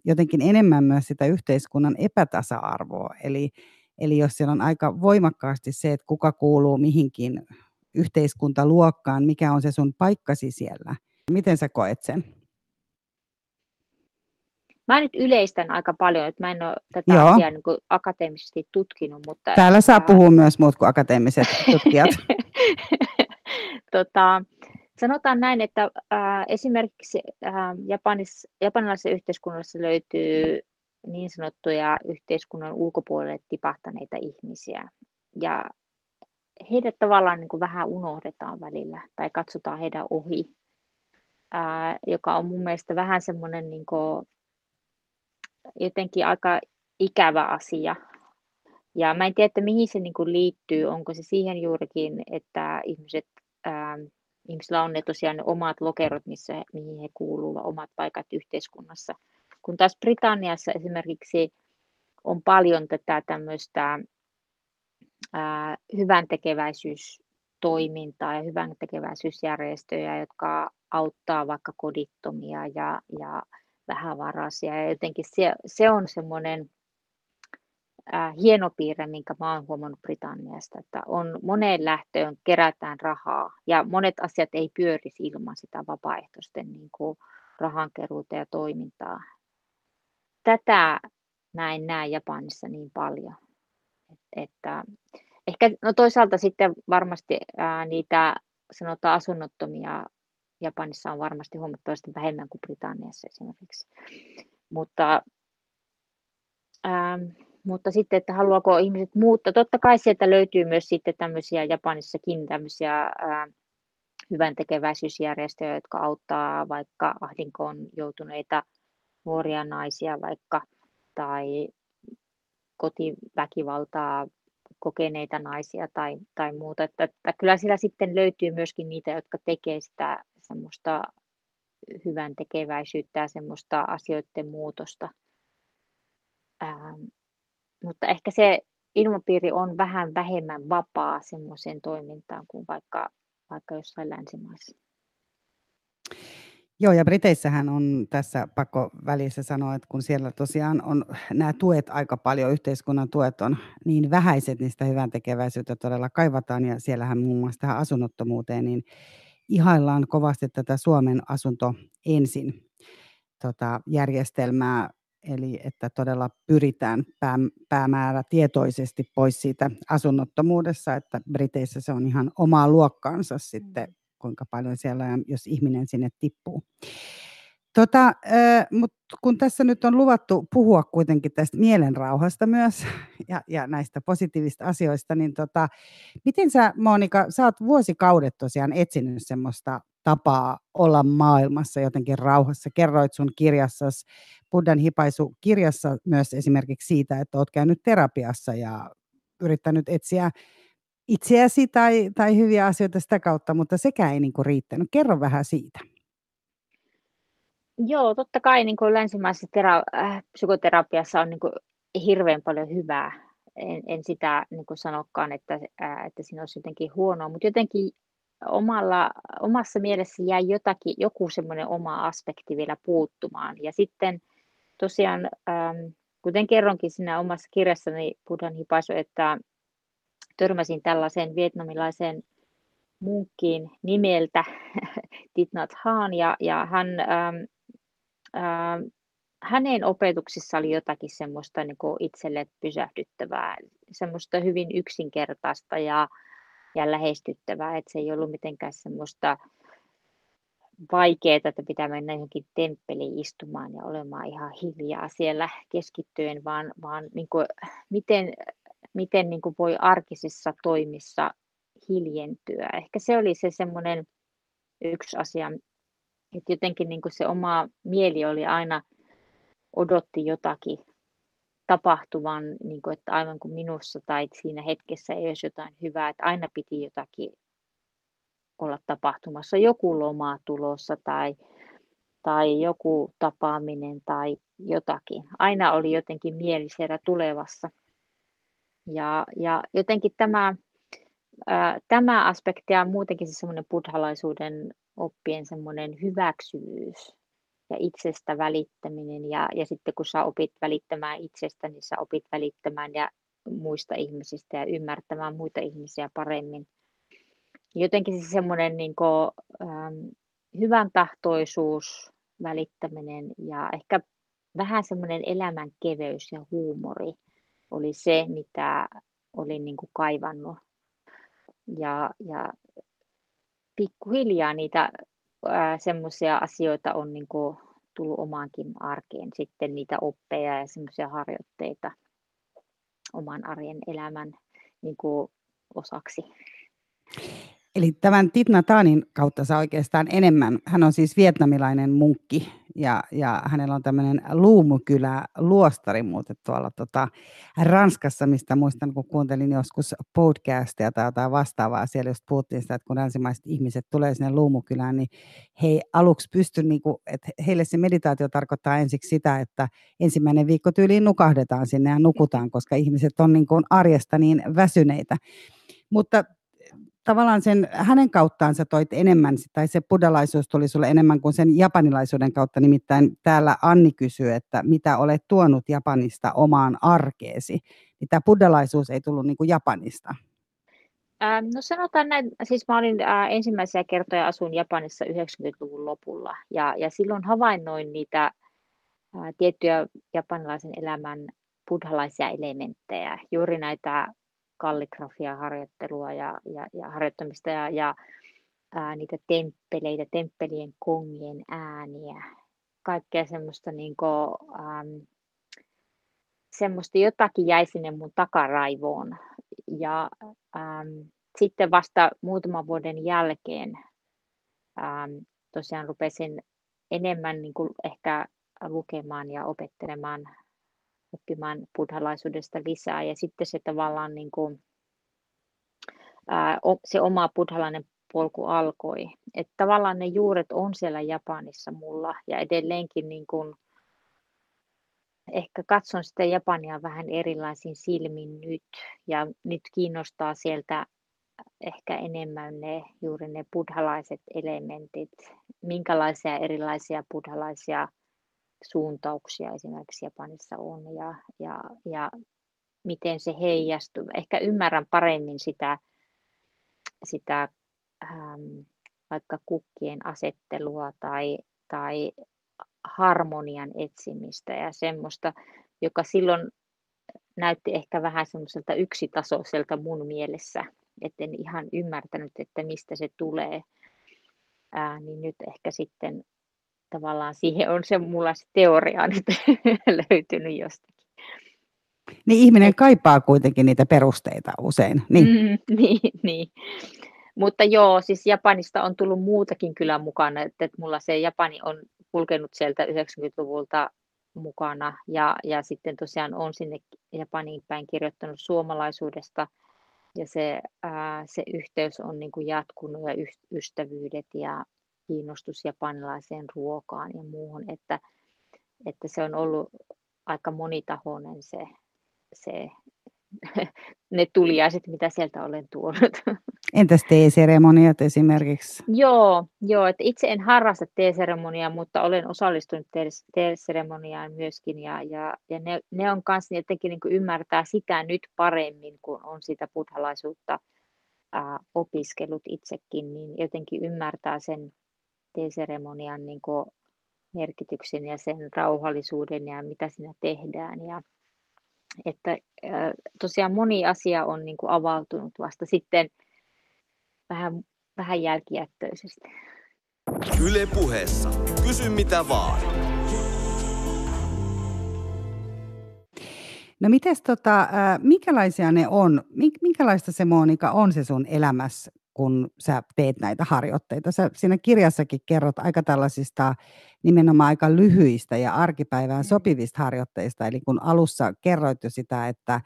jotenkin enemmän myös sitä yhteiskunnan epätasa-arvoa. Eli, Eli jos siellä on aika voimakkaasti se, että kuka kuuluu mihinkin yhteiskuntaluokkaan, mikä on se sun paikkasi siellä. Miten sä koet sen? Mä nyt yleistän aika paljon, että mä en ole tätä Joo. asiaa niin kuin akateemisesti tutkinut. Mutta, Täällä saa puhua myös muut kuin akateemiset tutkijat. [laughs] tota, sanotaan näin, että ää, esimerkiksi ää, Japanis, japanilaisessa yhteiskunnassa löytyy niin sanottuja yhteiskunnan ulkopuolelle tipahtaneita ihmisiä. Ja heidät tavallaan niin kuin vähän unohdetaan välillä tai katsotaan heidän ohi, ää, joka on mun mielestä vähän semmoinen niin jotenkin aika ikävä asia. Ja mä en tiedä, että mihin se niin kuin liittyy. Onko se siihen juurikin, että ihmiset, ää, ihmisillä on ne tosiaan ne omat lokerot, missä, mihin he kuuluvat, omat paikat yhteiskunnassa. Kun taas Britanniassa esimerkiksi on paljon tätä tämmöistä ää, hyvän tekeväisyystoimintaa ja hyvän tekeväisyysjärjestöjä, jotka auttaa vaikka kodittomia ja, ja vähävaraisia. Ja jotenkin se, se on semmoinen hieno piirre, minkä mä oon huomannut Britanniasta, että on moneen lähtöön kerätään rahaa ja monet asiat ei pyörisi ilman sitä vapaaehtoisten niin kuin rahankeruuta ja toimintaa. Tätä näin näen Japanissa niin paljon. Että ehkä no toisaalta sitten varmasti ää, niitä sanotaan asunnottomia Japanissa on varmasti huomattavasti vähemmän kuin Britanniassa esimerkiksi. Mutta, ää, mutta sitten, että haluaako ihmiset muuttaa. Totta kai sieltä löytyy myös sitten tämmöisiä Japanissakin tämmöisiä ää, hyvän tekeväisyysjärjestöjä, jotka auttaa vaikka ahdinkoon joutuneita nuoria naisia vaikka tai kotiväkivaltaa kokeneita naisia tai, tai muuta. Että, että kyllä siellä sitten löytyy myöskin niitä, jotka tekee sitä semmoista hyvän tekeväisyyttä ja semmoista asioiden muutosta. Ähm, mutta ehkä se ilmapiiri on vähän vähemmän vapaa semmoiseen toimintaan kuin vaikka, vaikka jossain länsimaissa. Joo, ja Briteissähän on tässä pakko välissä sanoa, että kun siellä tosiaan on nämä tuet aika paljon, yhteiskunnan tuet on niin vähäiset, niin sitä hyvän tekeväisyyttä todella kaivataan, ja siellähän muun muassa tähän asunnottomuuteen, niin ihaillaan kovasti tätä Suomen asunto ensin tota, järjestelmää, eli että todella pyritään pää, päämäärä tietoisesti pois siitä asunnottomuudessa, että Briteissä se on ihan omaa luokkaansa sitten mm kuinka paljon siellä on, jos ihminen sinne tippuu. Tota, mutta kun tässä nyt on luvattu puhua kuitenkin tästä mielenrauhasta myös [laughs] ja, ja näistä positiivista asioista, niin tota, miten sä Monika, sä oot vuosikaudet tosiaan etsinyt semmoista tapaa olla maailmassa jotenkin rauhassa. Kerroit sun kirjassasi, Buddhan hipaisu kirjassa myös esimerkiksi siitä, että oot käynyt terapiassa ja yrittänyt etsiä itseäsi tai, tai hyviä asioita sitä kautta, mutta sekään ei niin kuin riittänyt. Kerro vähän siitä. Joo, totta kai niin kuin länsimaisessa tera- äh, psykoterapiassa on niin kuin hirveän paljon hyvää. En, en sitä niin kuin sanokaan, että, äh, että siinä olisi jotenkin huonoa, mutta jotenkin omalla, omassa mielessä jäi jotakin, joku semmoinen oma aspekti vielä puuttumaan. Ja sitten tosiaan, ähm, kuten kerronkin siinä omassa kirjassani Buddhan hipaisu, että törmäsin tällaiseen vietnamilaiseen munkkiin nimeltä [laughs] Thich Nhat Hanh ja, ja hän, ähm, ähm, hänen opetuksissa oli jotakin semmoista niin itselle pysähdyttävää, semmoista hyvin yksinkertaista ja, ja lähestyttävää, että se ei ollut mitenkään semmoista vaikeaa, että pitää mennä johonkin temppeliin istumaan ja olemaan ihan hiljaa siellä keskittyen, vaan, vaan niin kuin, miten miten niin kuin voi arkisissa toimissa hiljentyä. Ehkä se oli se semmoinen yksi asia, että jotenkin niin kuin se oma mieli oli aina odotti jotakin tapahtuvan, niin kuin, että aivan kuin minussa tai siinä hetkessä ei olisi jotain hyvää, että aina piti jotakin olla tapahtumassa, joku loma tulossa tai, tai joku tapaaminen tai jotakin. Aina oli jotenkin mieli siellä tulevassa. Ja, ja jotenkin tämä, ää, tämä aspekti ja muutenkin se semmoinen buddhalaisuuden oppien semmoinen hyväksyvyys ja itsestä välittäminen ja, ja sitten kun sä opit välittämään itsestä, niin sä opit välittämään ja muista ihmisistä ja ymmärtämään muita ihmisiä paremmin. Jotenkin se semmoinen niin kuin, ähm, hyvän tahtoisuus, välittäminen ja ehkä vähän semmoinen elämän keveys ja huumori oli se, mitä olin niin kuin kaivannut. Ja, ja pikkuhiljaa niitä semmoisia asioita on niin kuin tullut omaankin arkeen sitten niitä oppeja ja semmoisia harjoitteita oman arjen elämän niin kuin osaksi. Eli tämän Titna Taanin kautta saa oikeastaan enemmän. Hän on siis vietnamilainen munkki ja, ja hänellä on tämmöinen luumukylä luostari muuten tuolla tota, Ranskassa, mistä muistan, kun kuuntelin joskus podcastia tai jotain vastaavaa. Siellä just puhuttiin sitä, että kun länsimaiset ihmiset tulee sinne luumukylään, niin he aluksi pysty, niin kuin, että heille se meditaatio tarkoittaa ensiksi sitä, että ensimmäinen viikko tyyliin nukahdetaan sinne ja nukutaan, koska ihmiset on niin kuin arjesta niin väsyneitä. Mutta tavallaan sen, hänen kauttaan sä toit enemmän, tai se buddhalaisuus tuli sulle enemmän kuin sen japanilaisuuden kautta. Nimittäin täällä Anni kysyy, että mitä olet tuonut Japanista omaan arkeesi. Niin tämä buddhalaisuus ei tullut niin kuin Japanista. Ähm, no sanotaan näin, siis mä olin äh, ensimmäisiä kertoja asun Japanissa 90-luvun lopulla ja, ja silloin havainnoin niitä äh, tiettyjä japanilaisen elämän buddhalaisia elementtejä, juuri näitä kalligrafia-harjoittelua ja, ja, ja harjoittamista ja, ja ää, niitä temppeleitä, temppelien kongien ääniä, kaikkea semmoista, niin kuin, ähm, semmoista jotakin jäi sinne mun takaraivoon. Ja ähm, sitten vasta muutaman vuoden jälkeen ähm, tosiaan rupesin enemmän niin kuin ehkä lukemaan ja opettelemaan oppimaan buddhalaisuudesta lisää. Ja sitten se tavallaan niin kuin, ää, se oma buddhalainen polku alkoi. Että tavallaan ne juuret on siellä Japanissa mulla ja edelleenkin niin kuin, ehkä katson sitä Japania vähän erilaisin silmin nyt ja nyt kiinnostaa sieltä ehkä enemmän ne juuri ne buddhalaiset elementit, minkälaisia erilaisia buddhalaisia suuntauksia esimerkiksi Japanissa on ja, ja, ja miten se heijastuu. Ehkä ymmärrän paremmin sitä, sitä ähm, vaikka kukkien asettelua tai, tai harmonian etsimistä ja semmoista, joka silloin näytti ehkä vähän semmoiselta yksitasoiselta mun mielessä, etten ihan ymmärtänyt, että mistä se tulee. Ää, niin nyt ehkä sitten tavallaan siihen on se mulla se teoria [laughs] nyt löytynyt jostakin. Niin ihminen kaipaa kuitenkin niitä perusteita usein. Niin, mm, [laughs] niin, niin. Mutta joo, siis Japanista on tullut muutakin kyllä mukana, että, että mulla se Japani on kulkenut sieltä 90-luvulta mukana ja, ja sitten tosiaan on sinne Japaniin päin kirjoittanut suomalaisuudesta ja se, ää, se yhteys on niin kuin jatkunut ja ystävyydet ja, kiinnostus japanilaiseen ruokaan ja muuhun, että, että se on ollut aika monitahoinen se, se [laughs] ne tuliaiset, mitä sieltä olen tuonut. [laughs] Entäs teeseremoniat esimerkiksi? Joo, joo että itse en harrasta teeseremoniaa, mutta olen osallistunut teeseremoniaan myöskin ja, ja, ja ne, ne on kanssa jotenkin niin ymmärtää sitä nyt paremmin, kun on sitä buddhalaisuutta ää, opiskellut itsekin, niin jotenkin ymmärtää sen teeseremonian niin merkityksen ja sen rauhallisuuden ja mitä siinä tehdään. Ja, että tosiaan moni asia on niin kuin avautunut vasta sitten vähän, vähän jälkijättöisesti. Yle puheessa. Kysy mitä vaan. No mites tota, minkälaisia ne on, minkälaista se Monika on se sun elämässä, kun sä teet näitä harjoitteita. Sä siinä kirjassakin kerrot aika tällaisista nimenomaan aika lyhyistä ja arkipäivään mm. sopivista harjoitteista. Eli kun alussa kerroit jo sitä, että,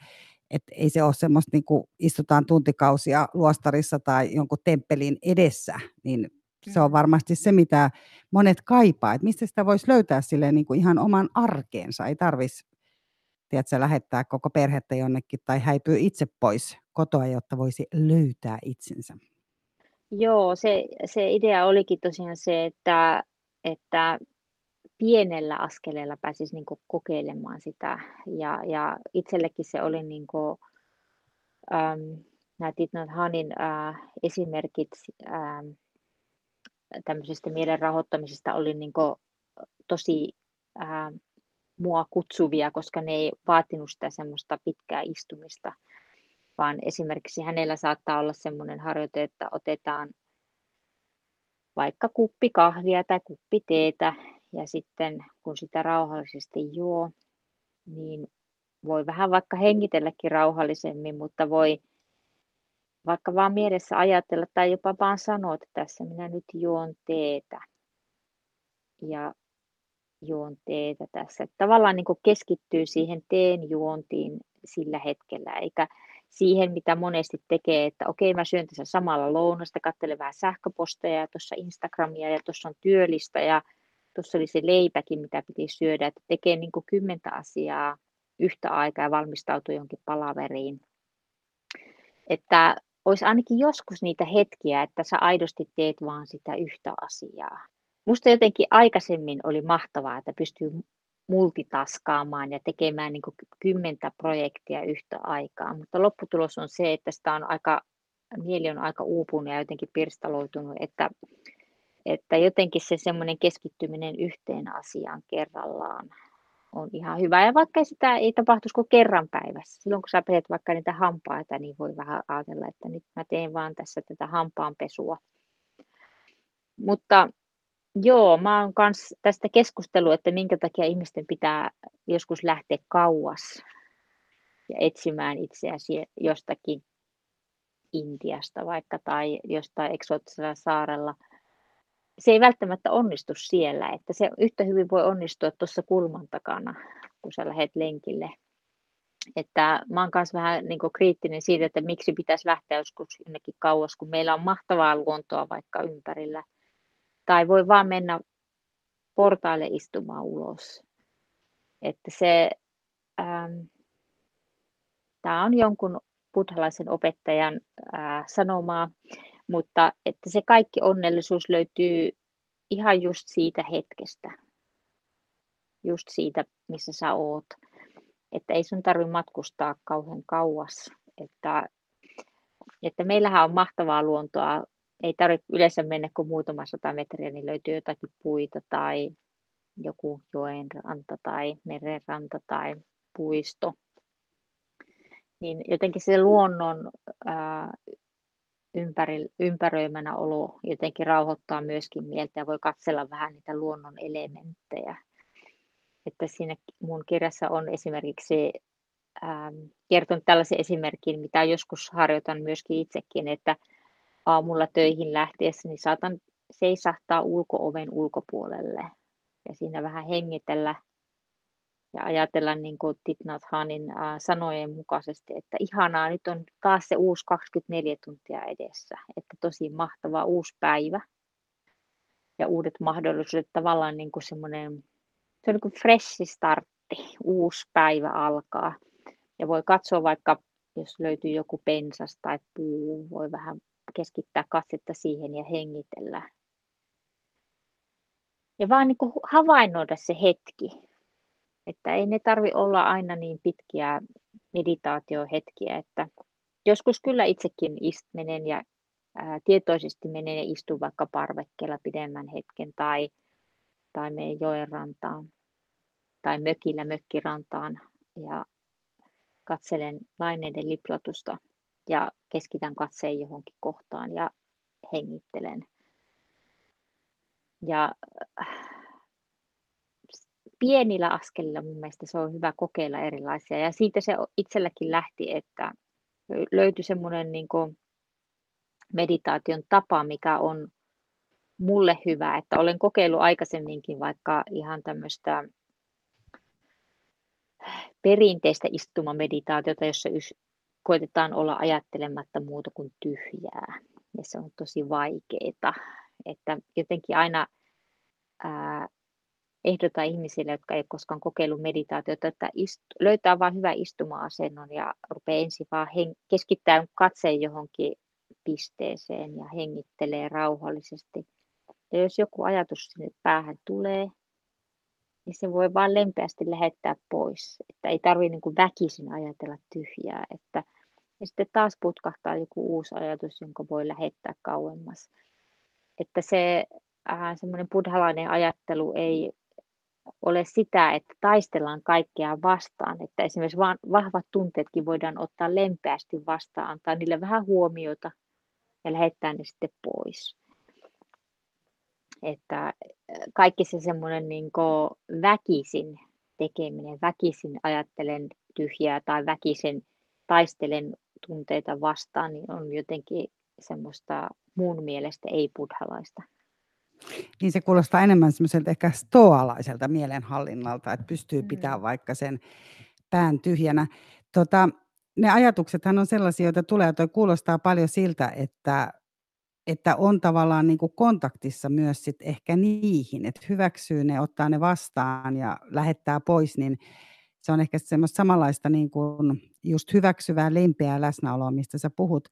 että ei se ole semmoista, niin kuin istutaan tuntikausia luostarissa tai jonkun temppelin edessä, niin se on varmasti se, mitä monet kaipaa. Että mistä sitä voisi löytää silleen niin kuin ihan oman arkeensa. Ei tarvitsisi tiedätkö, lähettää koko perhettä jonnekin tai häipyä itse pois kotoa, jotta voisi löytää itsensä. Joo, se, se idea olikin tosiaan se, että, että pienellä askeleella pääsisi niin kokeilemaan sitä. Ja, ja itsellekin se oli niin kuin, ähm, nämä Thich Hanin äh, esimerkit äh, tämmöisestä mielen rahoittamisesta oli niin kuin tosi äh, mua kutsuvia, koska ne ei vaatinut sitä semmoista pitkää istumista, vaan esimerkiksi hänellä saattaa olla semmoinen harjoite, että otetaan vaikka kuppi kahvia tai kuppi teetä ja sitten kun sitä rauhallisesti juo, niin voi vähän vaikka hengitelläkin rauhallisemmin, mutta voi vaikka vaan mielessä ajatella tai jopa vaan sanoa, että tässä minä nyt juon teetä. Ja juon teetä tässä. Tavallaan niin keskittyy siihen teen juontiin sillä hetkellä, eikä siihen, mitä monesti tekee, että okei, mä syön tässä samalla lounasta, katselen vähän sähköposteja ja tuossa Instagramia ja tuossa on työllistä ja tuossa oli se leipäkin, mitä piti syödä, että tekee niin kymmentä asiaa yhtä aikaa ja valmistautuu jonkin palaveriin. Että olisi ainakin joskus niitä hetkiä, että sä aidosti teet vaan sitä yhtä asiaa. Musta jotenkin aikaisemmin oli mahtavaa, että pystyy multitaskaamaan ja tekemään niin kymmentä projektia yhtä aikaa, mutta lopputulos on se, että sitä on aika, mieli on aika uupunut ja jotenkin pirstaloitunut, että, että jotenkin se semmoinen keskittyminen yhteen asiaan kerrallaan on ihan hyvä. Ja vaikka sitä ei tapahtuisi kuin kerran päivässä. Silloin kun sä peset vaikka niitä hampaita, niin voi vähän ajatella, että nyt mä teen vaan tässä tätä hampaanpesua. Mutta joo, mä oon kans tästä keskustelua, että minkä takia ihmisten pitää joskus lähteä kauas ja etsimään itseäsi jostakin Intiasta vaikka tai jostain eksoottisella saarella – se ei välttämättä onnistu siellä, että se yhtä hyvin voi onnistua tuossa kulman takana, kun sä lähdet lenkille. Että mä oon myös vähän niin kriittinen siitä, että miksi pitäisi lähteä joskus jonnekin kauas, kun meillä on mahtavaa luontoa vaikka ympärillä. Tai voi vaan mennä portaille istumaan ulos. Että se, ähm, tämä on jonkun buddhalaisen opettajan äh, sanomaa, mutta että se kaikki onnellisuus löytyy ihan just siitä hetkestä, just siitä, missä sä oot. Että ei sun tarvitse matkustaa kauhean kauas. Että, että meillähän on mahtavaa luontoa. Ei tarvitse yleensä mennä kuin muutama sata metriä, niin löytyy jotakin puita tai joku joen ranta tai meren ranta tai puisto. Niin jotenkin se luonnon ää, ympäri, ympäröimänä olo jotenkin rauhoittaa myöskin mieltä ja voi katsella vähän niitä luonnon elementtejä. Että siinä mun kirjassa on esimerkiksi ähm, kertonut tällaisen esimerkin, mitä joskus harjoitan myöskin itsekin, että aamulla töihin lähtiessä niin saatan seisahtaa ulkooven ulkopuolelle ja siinä vähän hengitellä ja ajatella niin kuin Thich äh, sanojen mukaisesti, että ihanaa, nyt on taas se uusi 24 tuntia edessä, että tosi mahtava uusi päivä ja uudet mahdollisuudet, tavallaan niin kuin semmoinen, se on niin kuin fresh startti, uusi päivä alkaa. Ja voi katsoa vaikka, jos löytyy joku pensas tai puu, voi vähän keskittää katsetta siihen ja hengitellä. Ja vaan niin kuin havainnoida se hetki, että ei ne tarvi olla aina niin pitkiä meditaatiohetkiä, että joskus kyllä itsekin menen ja ää, tietoisesti menen ja istun vaikka parvekkeella pidemmän hetken tai, tai menen joen rantaan tai mökillä mökkirantaan ja katselen laineiden liplatusta ja keskitän katseen johonkin kohtaan ja hengittelen. Ja pienillä askelilla mun mielestä se on hyvä kokeilla erilaisia. Ja siitä se itselläkin lähti, että löytyi semmoinen niin meditaation tapa, mikä on mulle hyvä. Että olen kokeillut aikaisemminkin vaikka ihan tämmöistä perinteistä istumameditaatiota, jossa koitetaan olla ajattelematta muuta kuin tyhjää. Ja se on tosi vaikeaa. Että jotenkin aina ää, ehdota ihmisille, jotka ei koskaan kokeillut meditaatiota, että ist, löytää vain hyvän istuma-asennon ja rupeaa ensin vaan hen, keskittää katseen johonkin pisteeseen ja hengittelee rauhallisesti. Ja jos joku ajatus sinne päähän tulee, niin se voi vain lempeästi lähettää pois. Että ei tarvitse niin väkisin ajatella tyhjää. Että ja sitten taas putkahtaa joku uusi ajatus, jonka voi lähettää kauemmas. Että se äh, semmoinen buddhalainen ajattelu ei ole sitä, että taistellaan kaikkea vastaan. Että esimerkiksi vaan vahvat tunteetkin voidaan ottaa lempeästi vastaan, antaa niille vähän huomiota ja lähettää ne sitten pois. Että äh, kaikki se semmoinen niin väkisin tekeminen, väkisin ajattelen tyhjää tai väkisin taistelen tunteita vastaan, niin on jotenkin semmoista mun mielestä ei-buddhalaista. Niin se kuulostaa enemmän semmoiselta ehkä stoalaiselta mielenhallinnalta, että pystyy mm. pitämään vaikka sen pään tyhjänä. Tota, ne ajatuksethan on sellaisia, joita tulee, toi kuulostaa paljon siltä, että, että on tavallaan niin kuin kontaktissa myös sit ehkä niihin, että hyväksyy ne, ottaa ne vastaan ja lähettää pois, niin se on ehkä semmoista samanlaista niin kuin just hyväksyvää, lempeää läsnäoloa, mistä sä puhut.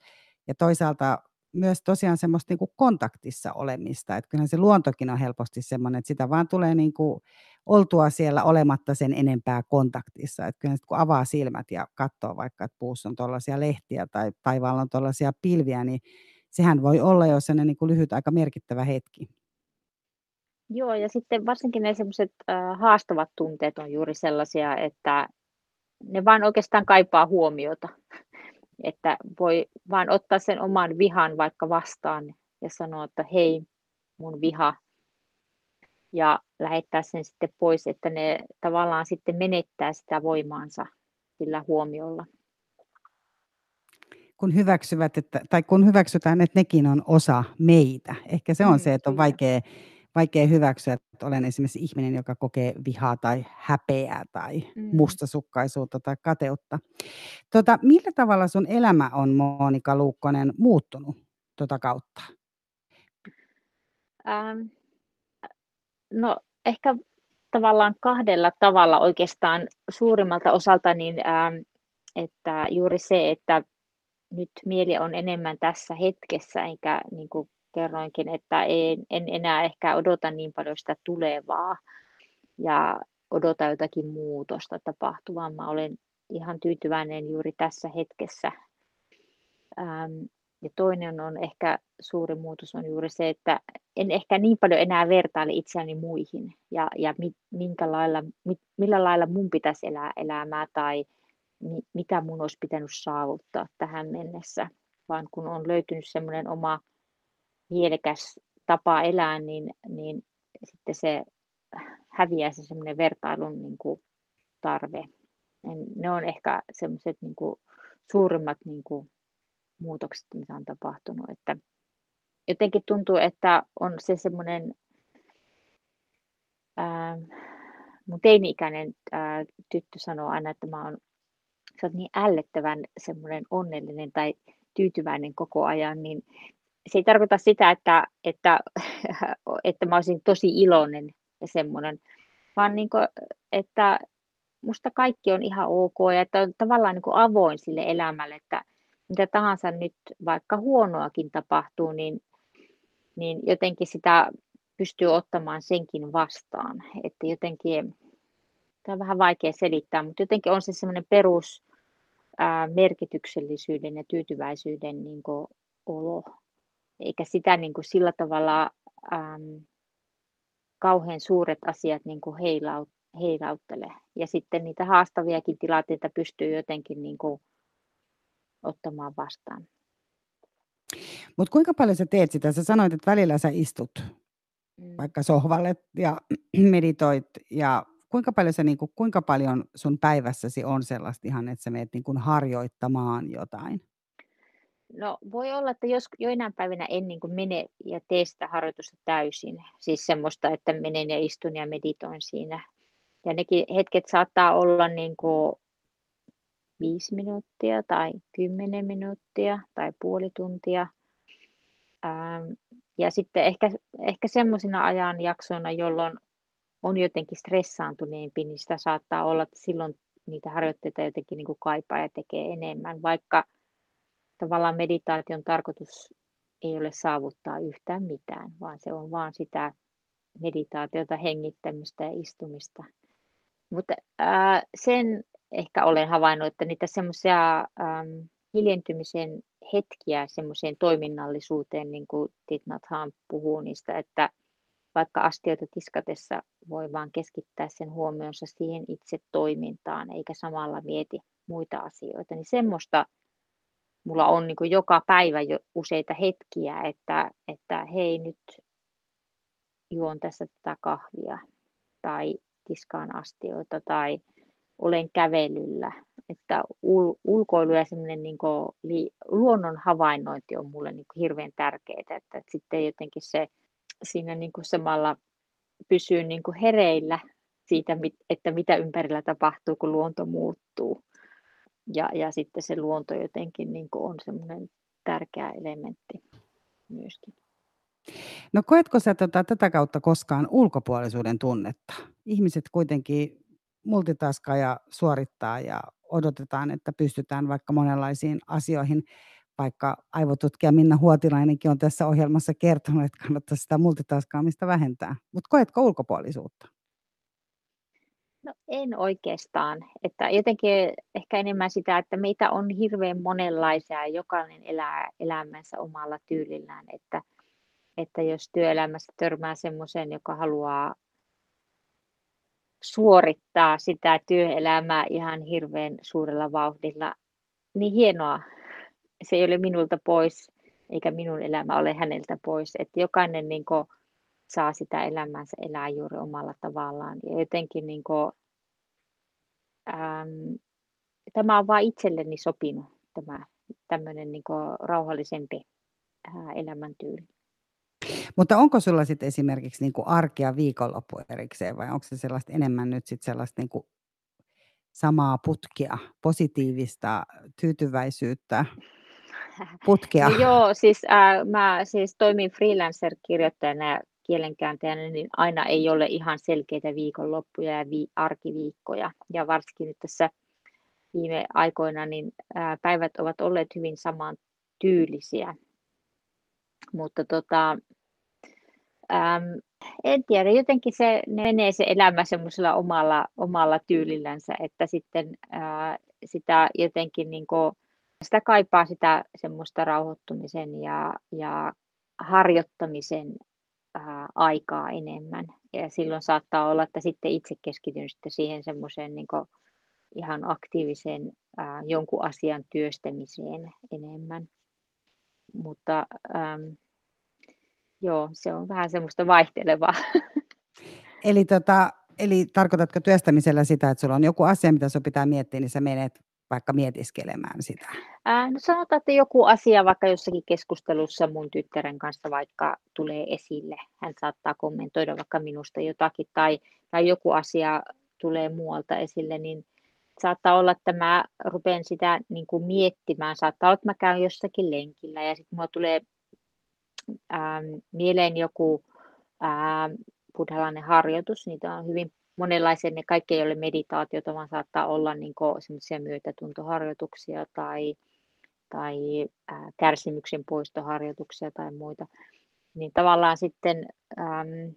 Ja toisaalta myös tosiaan semmoista niin kuin kontaktissa olemista. Että kyllähän se luontokin on helposti semmoinen, että sitä vaan tulee niin kuin oltua siellä olematta sen enempää kontaktissa. Että kyllä kun avaa silmät ja katsoo vaikka, että puussa on tuollaisia lehtiä tai taivaalla on tuollaisia pilviä, niin sehän voi olla jo sellainen niin kuin lyhyt aika merkittävä hetki. Joo, ja sitten varsinkin ne semmoiset äh, haastavat tunteet on juuri sellaisia, että ne vaan oikeastaan kaipaa huomiota. [laughs] Että voi vaan ottaa sen oman vihan vaikka vastaan ja sanoa, että hei, mun viha. Ja lähettää sen sitten pois, että ne tavallaan sitten menettää sitä voimaansa sillä huomiolla. Kun hyväksyvät, että, tai kun hyväksytään, että nekin on osa meitä. Ehkä se on mm, se, että on vaikea vaikea hyväksyä, että olen esimerkiksi ihminen, joka kokee vihaa tai häpeää tai mm. mustasukkaisuutta tai kateutta. Tota, millä tavalla sun elämä on, Monika Luukkonen, muuttunut tuota kautta? Ähm, no ehkä tavallaan kahdella tavalla oikeastaan suurimmalta osalta, niin ähm, että juuri se, että nyt mieli on enemmän tässä hetkessä, eikä niin kuin kerroinkin, että en, en enää ehkä odota niin paljon sitä tulevaa ja odota jotakin muutosta tapahtuvaa. Mä olen ihan tyytyväinen juuri tässä hetkessä. Ähm, ja toinen on ehkä suuri muutos on juuri se, että en ehkä niin paljon enää vertaile itseäni muihin ja, ja minkä lailla, mit, millä lailla mun pitäisi elää elämää tai mi, mitä mun olisi pitänyt saavuttaa tähän mennessä, vaan kun on löytynyt semmoinen oma mielekäs tapa elää, niin, niin sitten se häviää se semmoinen vertailun niin kuin tarve. Ne on ehkä semmoiset niin kuin suurimmat niin kuin muutokset, mitä on tapahtunut. Että jotenkin tuntuu, että on se semmoinen ää, mun teini-ikäinen ää, tyttö sanoo aina, että mä oon, sä oot niin ällöttävän semmoinen onnellinen tai tyytyväinen koko ajan, niin se ei tarkoita sitä, että, että, [laughs] että mä olisin tosi iloinen ja semmoinen, vaan niin kuin, että musta kaikki on ihan ok ja että on tavallaan niin kuin avoin sille elämälle, että mitä tahansa nyt vaikka huonoakin tapahtuu, niin, niin jotenkin sitä pystyy ottamaan senkin vastaan. Että jotenkin, tämä on vähän vaikea selittää, mutta jotenkin on se semmoinen perus ää, merkityksellisyyden ja tyytyväisyyden niin kuin, olo eikä sitä niin kuin sillä tavalla ähm, kauhean suuret asiat niin kuin heilaut, heilauttele. Ja sitten niitä haastaviakin tilanteita pystyy jotenkin niin kuin ottamaan vastaan. Mutta kuinka paljon sä teet sitä? Sä sanoit, että välillä sä istut mm. vaikka sohvalle ja [clears throat] meditoit. Ja kuinka paljon, sä, niin kuin, kuinka paljon sun päivässäsi on sellaista ihan, että sä menet niin kuin harjoittamaan jotain? No voi olla, että jos joinain päivinä en niin kuin mene ja tee sitä harjoitusta täysin. Siis semmoista, että menen ja istun ja meditoin siinä. Ja nekin hetket saattaa olla niin kuin viisi minuuttia tai kymmenen minuuttia tai puoli tuntia. Ähm, ja sitten ehkä, ehkä semmoisina ajanjaksoina, jolloin on jotenkin stressaantuneempi, niin sitä saattaa olla, että silloin niitä harjoitteita jotenkin niin kuin kaipaa ja tekee enemmän, vaikka – tavallaan meditaation tarkoitus ei ole saavuttaa yhtään mitään, vaan se on vaan sitä meditaatiota, hengittämistä ja istumista. Mutta ää, sen ehkä olen havainnut, että niitä semmoisia hiljentymisen hetkiä semmoiseen toiminnallisuuteen, niin kuin Titnathan puhuu niistä, että vaikka astioita tiskatessa voi vaan keskittää sen huomionsa siihen itse toimintaan, eikä samalla mieti muita asioita, niin semmoista mulla on niin kuin joka päivä jo useita hetkiä, että, että hei nyt juon tässä tätä kahvia tai tiskaan astioita tai olen kävelyllä. Että ul, ulkoilu ja semmoinen niin kuin, li, luonnon havainnointi on mulle niin kuin hirveän tärkeää, että, että sitten jotenkin se siinä niin kuin samalla pysyy niin kuin hereillä siitä, että mitä ympärillä tapahtuu, kun luonto muuttuu. Ja, ja sitten se luonto jotenkin niin on semmoinen tärkeä elementti myöskin. No koetko sä tota, tätä kautta koskaan ulkopuolisuuden tunnetta? Ihmiset kuitenkin multitaskaa ja suorittaa ja odotetaan, että pystytään vaikka monenlaisiin asioihin, vaikka aivotutkija Minna Huotilainenkin on tässä ohjelmassa kertonut, että kannattaa sitä multitaskaamista vähentää. Mutta koetko ulkopuolisuutta? No en oikeastaan. Että jotenkin ehkä enemmän sitä, että meitä on hirveän monenlaisia ja jokainen elää elämänsä omalla tyylillään. Että, että jos työelämässä törmää semmoisen, joka haluaa suorittaa sitä työelämää ihan hirveän suurella vauhdilla, niin hienoa. Se ei ole minulta pois, eikä minun elämä ole häneltä pois. Että jokainen niin kuin, saa sitä elämänsä elää juuri omalla tavallaan. Ja jotenkin niin kuin, ähm, tämä on vain itselleni sopinut, tämä tämmöinen niin kuin, rauhallisempi äh, elämäntyyli. Mutta onko sulla sitten esimerkiksi niin kuin arki ja viikonloppu erikseen vai onko se sellaista enemmän nyt sitten sellaista niin kuin samaa putkia, positiivista tyytyväisyyttä, [laughs] putkea? No joo, siis äh, mä siis toimin freelancer-kirjoittajana ja kielenkääntäjänä, niin aina ei ole ihan selkeitä viikonloppuja ja vi- arkiviikkoja. Ja varsinkin nyt tässä viime aikoina, niin äh, päivät ovat olleet hyvin saman tyylisiä. Mutta tota, ähm, en tiedä, jotenkin se menee se elämä semmoisella omalla, omalla tyylillänsä, että sitten äh, sitä jotenkin niin kuin, sitä kaipaa sitä semmoista rauhoittumisen ja, ja harjoittamisen ää, aikaa enemmän. Ja silloin saattaa olla, että sitten itse keskityn sitten siihen semmoiseen niin ihan aktiiviseen ää, jonkun asian työstämiseen enemmän. Mutta äm, joo, se on vähän semmoista vaihtelevaa. [laughs] Eli, tota, eli tarkoitatko työstämisellä sitä, että sulla on joku asia, mitä sinun pitää miettiä, niin sä menet vaikka mietiskelemään sitä? Ää, no sanotaan, että joku asia vaikka jossakin keskustelussa mun tyttären kanssa vaikka tulee esille. Hän saattaa kommentoida vaikka minusta jotakin tai, tai joku asia tulee muualta esille, niin saattaa olla, että mä rupean sitä niin kuin miettimään. Saattaa olla, että mä käyn jossakin lenkillä ja sitten mulla tulee ää, mieleen joku ää, buddhalainen harjoitus. Niitä on hyvin monenlaisia, ne kaikki ei ole meditaatiota, vaan saattaa olla niin semmoisia myötätuntoharjoituksia tai, tai ää, kärsimyksen poistoharjoituksia tai muita. Niin tavallaan sitten äm,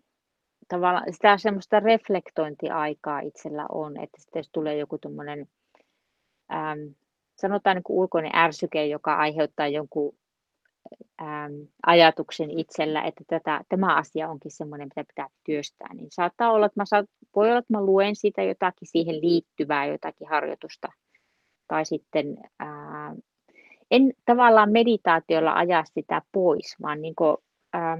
tavallaan sitä semmoista reflektointiaikaa itsellä on, että sitten jos tulee joku tuommoinen, sanotaan niin ulkoinen ärsyke, joka aiheuttaa jonkun ähm, ajatuksen itsellä, että tätä, tämä asia onkin semmoinen, mitä pitää työstää, niin saattaa olla, että mä saat, voi olla, että mä luen siitä jotakin siihen liittyvää jotakin harjoitusta. Tai sitten äh, en tavallaan meditaatiolla aja sitä pois, vaan niin kuin, ähm,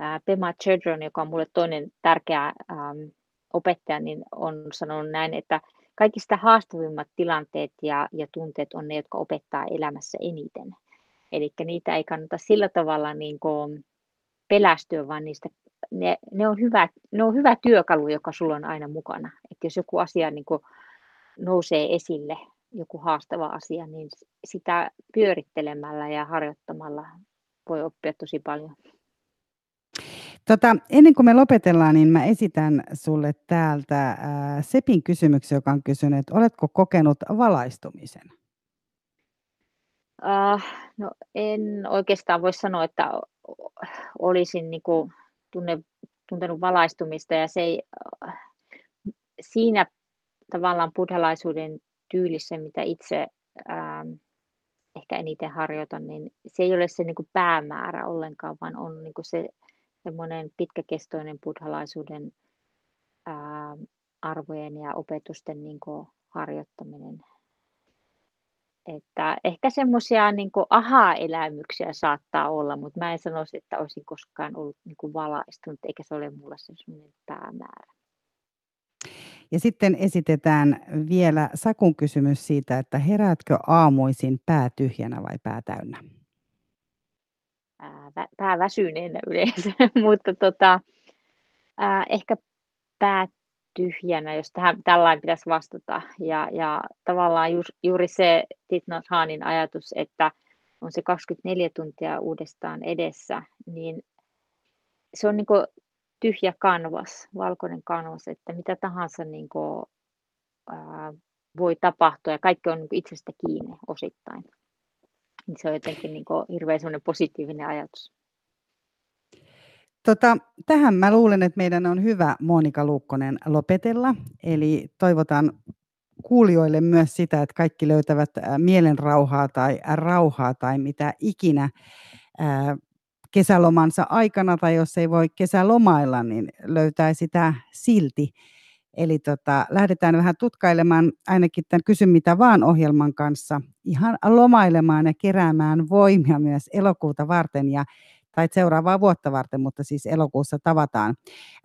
äh, Pema Chedron, joka on mulle toinen tärkeä ähm, opettaja, niin on sanonut näin, että kaikista haastavimmat tilanteet ja, ja tunteet on ne, jotka opettaa elämässä eniten. Eli niitä ei kannata sillä tavalla niin kuin pelästyä, vaan niistä, ne, ne, on hyvä, ne on hyvä työkalu, joka sulla on aina mukana. Että jos joku asia niin kuin nousee esille, joku haastava asia, niin sitä pyörittelemällä ja harjoittamalla voi oppia tosi paljon. Tota, ennen kuin me lopetellaan, niin mä esitän sulle täältä ää, Sepin kysymyksen, joka on kysynyt, että oletko kokenut valaistumisen? Uh, no en oikeastaan voi sanoa, että olisin niin kuin tunne, tuntenut valaistumista ja se ei, uh, siinä tavallaan buddhalaisuuden tyylissä, mitä itse uh, ehkä eniten harjoitan, niin se ei ole se niin kuin päämäärä ollenkaan, vaan on niin kuin se semmoinen pitkäkestoinen buddhalaisuuden ää, arvojen ja opetusten niin kuin harjoittaminen. Että ehkä semmoisia niin aha-elämyksiä saattaa olla, mutta mä en sanoisi, että olisin koskaan ollut niin kuin valaistunut, eikä se ole mulla semmoinen päämäärä. Ja sitten esitetään vielä Sakun kysymys siitä, että heräätkö aamuisin pää tyhjänä vai pää täynnä? Pää väsyneenä yleensä, [laughs] mutta tota, ehkä pää tyhjänä, jos tähän tällainen pitäisi vastata. Ja, ja tavallaan ju, juuri se Titnat Haanin ajatus, että on se 24 tuntia uudestaan edessä, niin se on niin tyhjä kanvas, valkoinen kanvas, että mitä tahansa niin kuin, ää, voi tapahtua ja kaikki on niin itsestä kiinni osittain. Niin se on jotenkin niin kuin, hirveän positiivinen ajatus. Tota, tähän mä luulen, että meidän on hyvä Monika Luukkonen lopetella. Eli toivotan kuulijoille myös sitä, että kaikki löytävät mielenrauhaa tai rauhaa tai mitä ikinä kesälomansa aikana tai jos ei voi kesälomailla, niin löytää sitä silti. Eli tota, lähdetään vähän tutkailemaan ainakin tämän Kysy mitä vaan ohjelman kanssa, ihan lomailemaan ja keräämään voimia myös elokuuta varten ja tai seuraavaa vuotta varten, mutta siis elokuussa tavataan.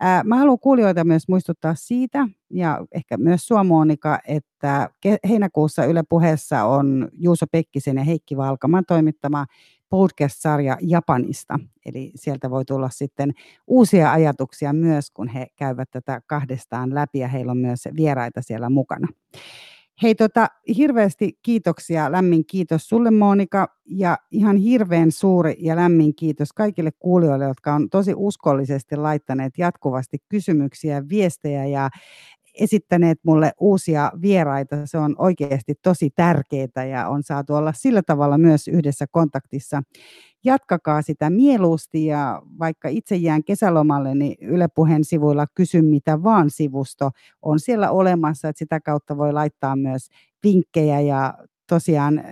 Ää, mä haluan kuulijoita myös muistuttaa siitä, ja ehkä myös sua Monika, että heinäkuussa Yle Puheessa on Juuso Pekkisen ja Heikki Valkaman toimittama podcast-sarja Japanista. Eli sieltä voi tulla sitten uusia ajatuksia myös, kun he käyvät tätä kahdestaan läpi ja heillä on myös vieraita siellä mukana. Hei, tota, hirveästi kiitoksia, lämmin kiitos sulle Monika. Ja ihan hirveän suuri ja lämmin kiitos kaikille kuulijoille, jotka on tosi uskollisesti laittaneet jatkuvasti kysymyksiä, viestejä. Ja esittäneet mulle uusia vieraita. Se on oikeasti tosi tärkeää ja on saatu olla sillä tavalla myös yhdessä kontaktissa. Jatkakaa sitä mieluusti ja vaikka itse jään kesälomalle, niin Yle Puheen sivuilla Kysy mitä vaan sivusto on siellä olemassa, että sitä kautta voi laittaa myös vinkkejä ja tosiaan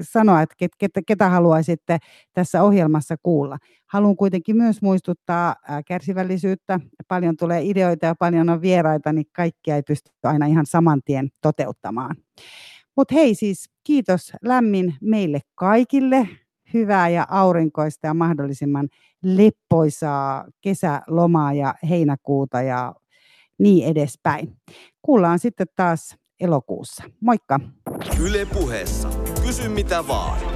sanoa, että ketä, ketä haluaisitte tässä ohjelmassa kuulla. Haluan kuitenkin myös muistuttaa kärsivällisyyttä. Paljon tulee ideoita ja paljon on vieraita, niin kaikkia ei pysty aina ihan saman tien toteuttamaan. Mutta hei siis kiitos lämmin meille kaikille. Hyvää ja aurinkoista ja mahdollisimman leppoisaa kesälomaa ja heinäkuuta ja niin edespäin. Kuullaan sitten taas elokuussa. Moikka! Yle puheessa. Kysy mitä vaan.